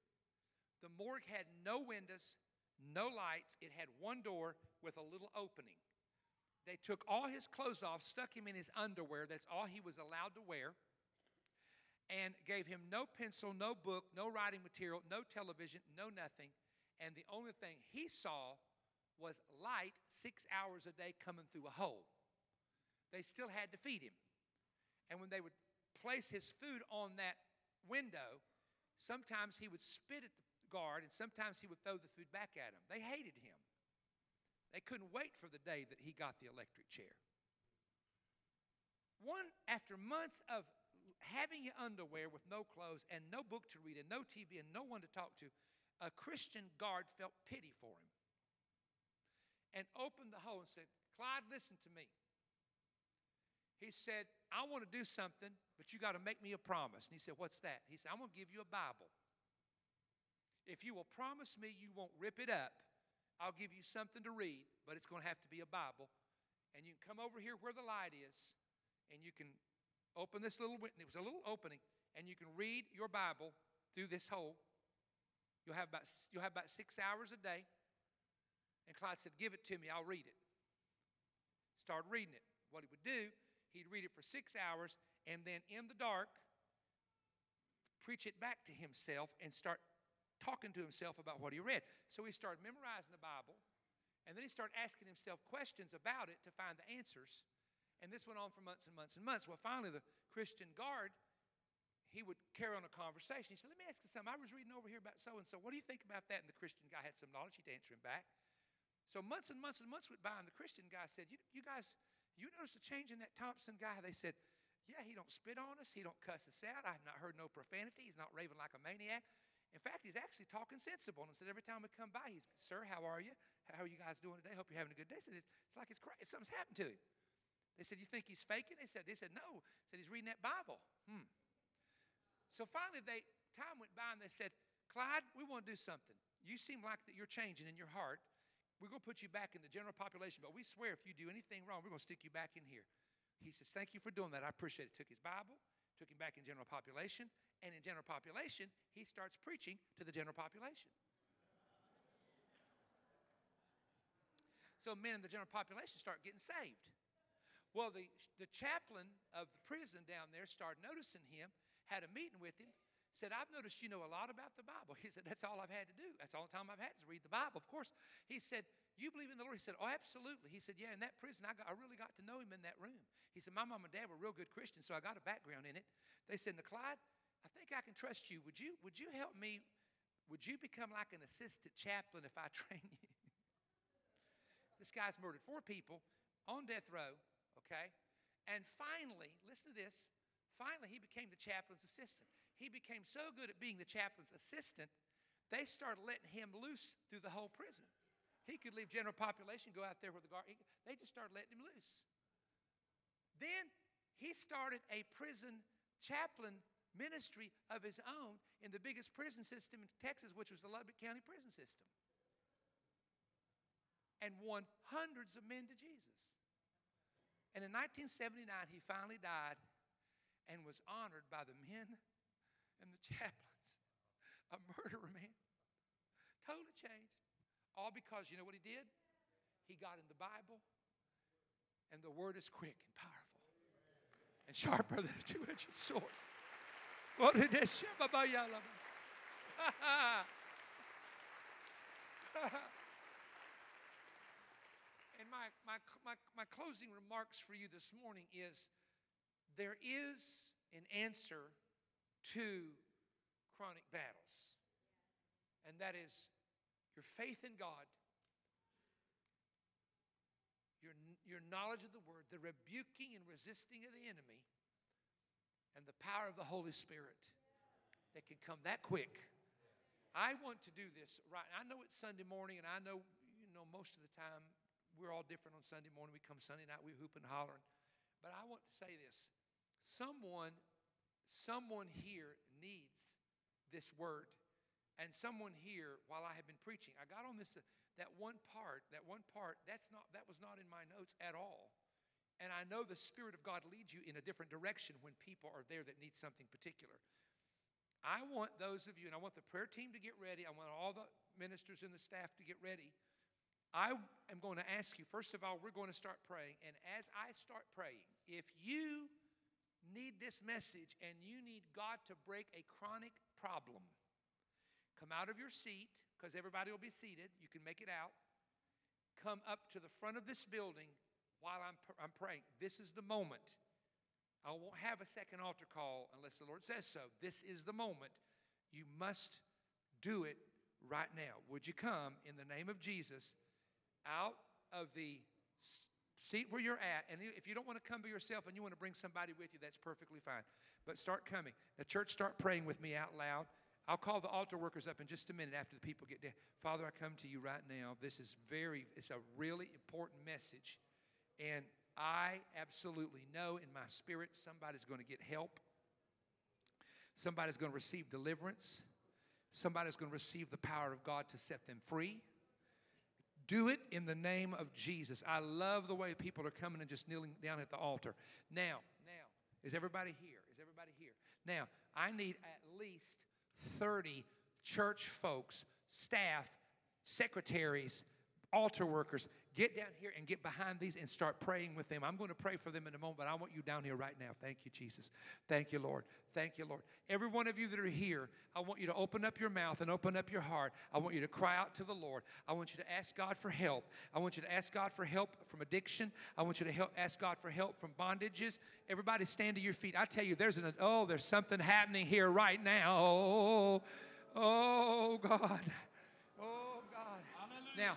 The morgue had no windows, no lights. It had one door with a little opening. They took all his clothes off, stuck him in his underwear. That's all he was allowed to wear. And gave him no pencil, no book, no writing material, no television, no nothing. And the only thing he saw was light six hours a day coming through a hole. They still had to feed him. And when they would place his food on that window, sometimes he would spit at the guard and sometimes he would throw the food back at him. They hated him. They couldn't wait for the day that he got the electric chair. One, after months of having your underwear with no clothes and no book to read and no TV and no one to talk to, a Christian guard felt pity for him and opened the hole and said, Clyde, listen to me. He said, I want to do something, but you got to make me a promise. And he said, What's that? He said, I'm going to give you a Bible. If you will promise me you won't rip it up, I'll give you something to read, but it's going to have to be a Bible. And you can come over here where the light is, and you can open this little, window. it was a little opening, and you can read your Bible through this hole. You'll have about, you'll have about six hours a day. And Clyde said, Give it to me, I'll read it. Started reading it. What he would do, he'd read it for six hours, and then in the dark, preach it back to himself and start talking to himself about what he read. So he started memorizing the Bible, and then he started asking himself questions about it to find the answers. And this went on for months and months and months. Well, finally, the Christian guard, he would carry on a conversation. He said, Let me ask you something. I was reading over here about so and so. What do you think about that? And the Christian guy had some knowledge. He'd answer him back. So months and months and months went by, and the Christian guy said, You, you guys, you notice a change in that Thompson guy? They said, Yeah, he don't spit on us. He don't cuss us out. I have not heard no profanity. He's not raving like a maniac. In fact, he's actually talking sensible. And said every time we come by, he's, Sir, how are you? How are you guys doing today? Hope you're having a good day. Said, it's like it's crazy. Something's happened to him. They said, You think he's faking? They said, they said, No. Said he's reading that Bible. Hmm. So finally they time went by and they said, Clyde, we want to do something. You seem like that you're changing in your heart. We're going to put you back in the general population, but we swear if you do anything wrong, we're going to stick you back in here. He says, Thank you for doing that. I appreciate it. Took his Bible, took him back in general population, and in general population, he starts preaching to the general population. So men in the general population start getting saved. Well, the, the chaplain of the prison down there started noticing him, had a meeting with him, said, I've noticed you know a lot about the Bible. [LAUGHS] He said, That's all I've had to do. That's all the time I've had is read the Bible. Of course, he said, You believe in the Lord? He said, Oh, absolutely. He said, Yeah, in that prison, I, got, I really got to know him in that room. He said, My mom and dad were real good Christians, so I got a background in it. They said, Now, Clyde, I think I can trust you. Would you, would you help me? Would you become like an assistant chaplain if I [LAUGHS] train you? this guy's murdered four people on death row, okay? And finally, listen to this. Finally, he became the chaplain's assistant. He became so good at being the chaplain's assistant, they started letting him loose through the whole prison. He could leave general population, go out there with the guard. They just started letting him loose. Then he started a prison chaplain ministry of his own in the biggest prison system in Texas, which was the Lubbock County prison system, and won hundreds of men to Jesus. And in 1979, he finally died and was honored by the men and the [LAUGHS] chaplains. A murderer, man. Totally changed. All because, you know what he did? He got in the Bible, and the word is quick and powerful and sharper than a two edged sword. [LAUGHS] What did this? And my, my, my, my closing remarks for you this morning is there is an answer to chronic battles. And that is your faith in God, your, your knowledge of the word, the rebuking and resisting of the enemy, and the power of the Holy Spirit that can come that quick. I want to do this right. I know it's Sunday morning, and I know, you know, most of the time we're all different on Sunday morning. We come Sunday night, we hoop and hollering. But I want to say this. Someone, someone here needs this word. And someone here, while I have been preaching, I got on this, uh, that one part, that one part, that's not, that was not in my notes at all. And I know the Spirit of God leads you in a different direction when people are there that need something particular. I want those of you, and I want the prayer team to get ready. I want all the ministers and the staff to get ready. I am going to ask you, first of all, we're going to start praying. And as I start praying, if you need this message and you need God to break a chronic problem, come out of your seat because everybody will be seated. You can make it out. Come up to the front of this building while I'm, I'm praying. This is the moment. I won't have a second altar call unless the Lord says so. This is the moment. You must do it right now. Would you come in the name of Jesus out of the seat where you're at? And if you don't want to come by yourself and you want to bring somebody with you, that's perfectly fine. But start coming. The church, start praying with me out loud. I'll call the altar workers up in just a minute after the people get there. Father, I come to you right now. This is very, it's a really important message. And I absolutely know in my spirit somebody's going to get help. Somebody's going to receive deliverance. Somebody's going to receive the power of God to set them free. Do it in the name of Jesus. I love the way people are coming and just kneeling down at the altar. Now, now, is everybody here? Is everybody here? Now, I need at least 30 church folks, staff, secretaries, altar workers, get down here and get behind these and start praying with them. I'm going to pray for them in a moment, but I want you down here right now. Thank you, Jesus. Thank you, Lord. Thank you, Lord. Every one of you that are here, I want you to open up your mouth and open up your heart. I want you to cry out to the Lord. I want you to ask God for help. I want you to ask God for help from addiction. I want you to help, ask God for help from bondages. Everybody stand to your feet. I tell you, there's an oh, there's something happening here right now. Oh, oh God. Oh God. Now,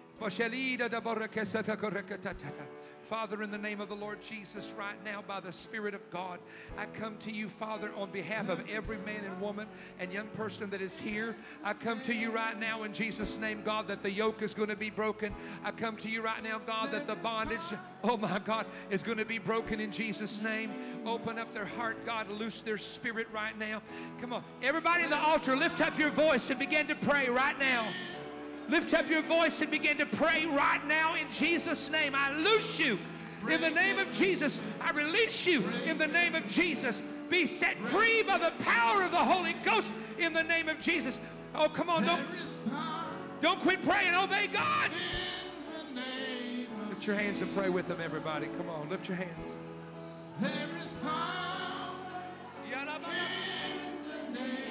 Father, in the name of the Lord Jesus, right now, by the Spirit of God, I come to you, Father, on behalf of every man and woman and young person that is here. I come to you right now in Jesus' name, God, that the yoke is going to be broken. I come to you right now, God, that the bondage, oh my God, is going to be broken in Jesus' name. Open up their heart, God, loose their spirit right now. Come on, everybody in the altar, lift up your voice and begin to pray right now. Lift up your voice and begin to pray right now in Jesus' name. I loose you in the name of Jesus. I release you in the name of Jesus. Be set free by the power of the Holy Ghost in the name of Jesus. Oh, come on, don't, don't quit praying. Obey God. Lift your hands and pray with them, everybody. Come on, lift your hands. There is power in the name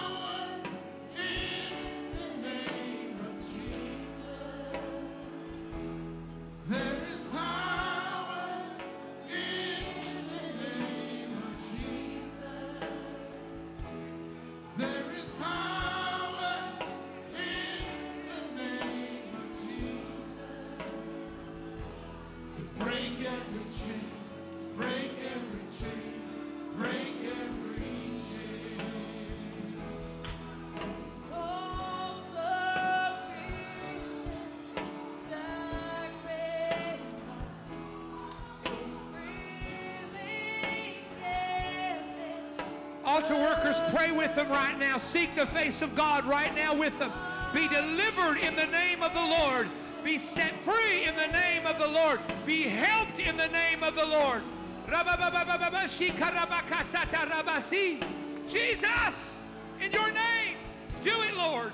with them right now. Seek the face of God right now with them. Be delivered in the name of the Lord. Be set free in the name of the Lord. Be helped in the name of the Lord. Jesus, in your name, do it, Lord.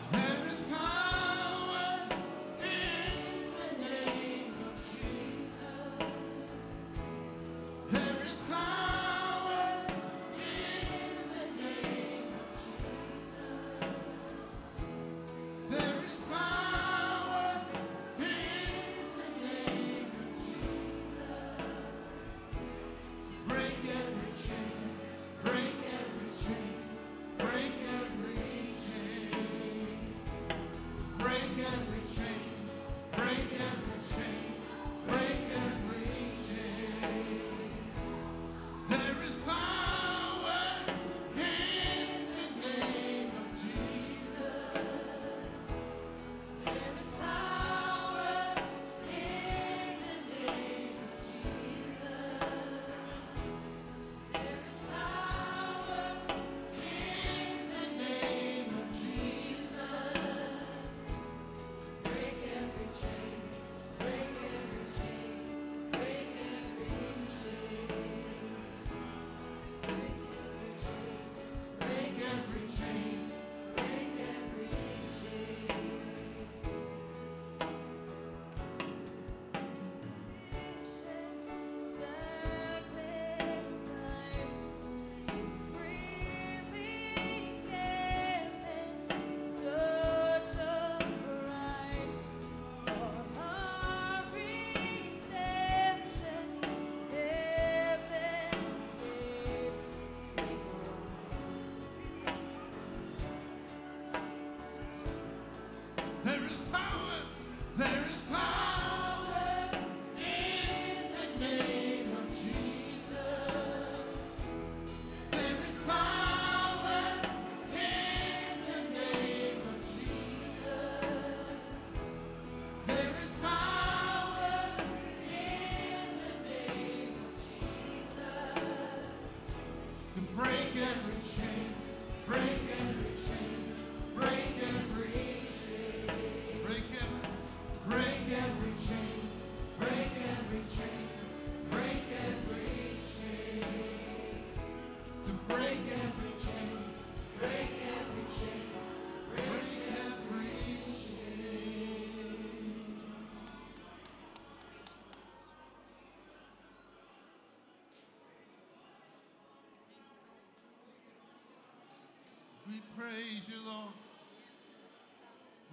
We praise you, Lord.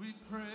We praise.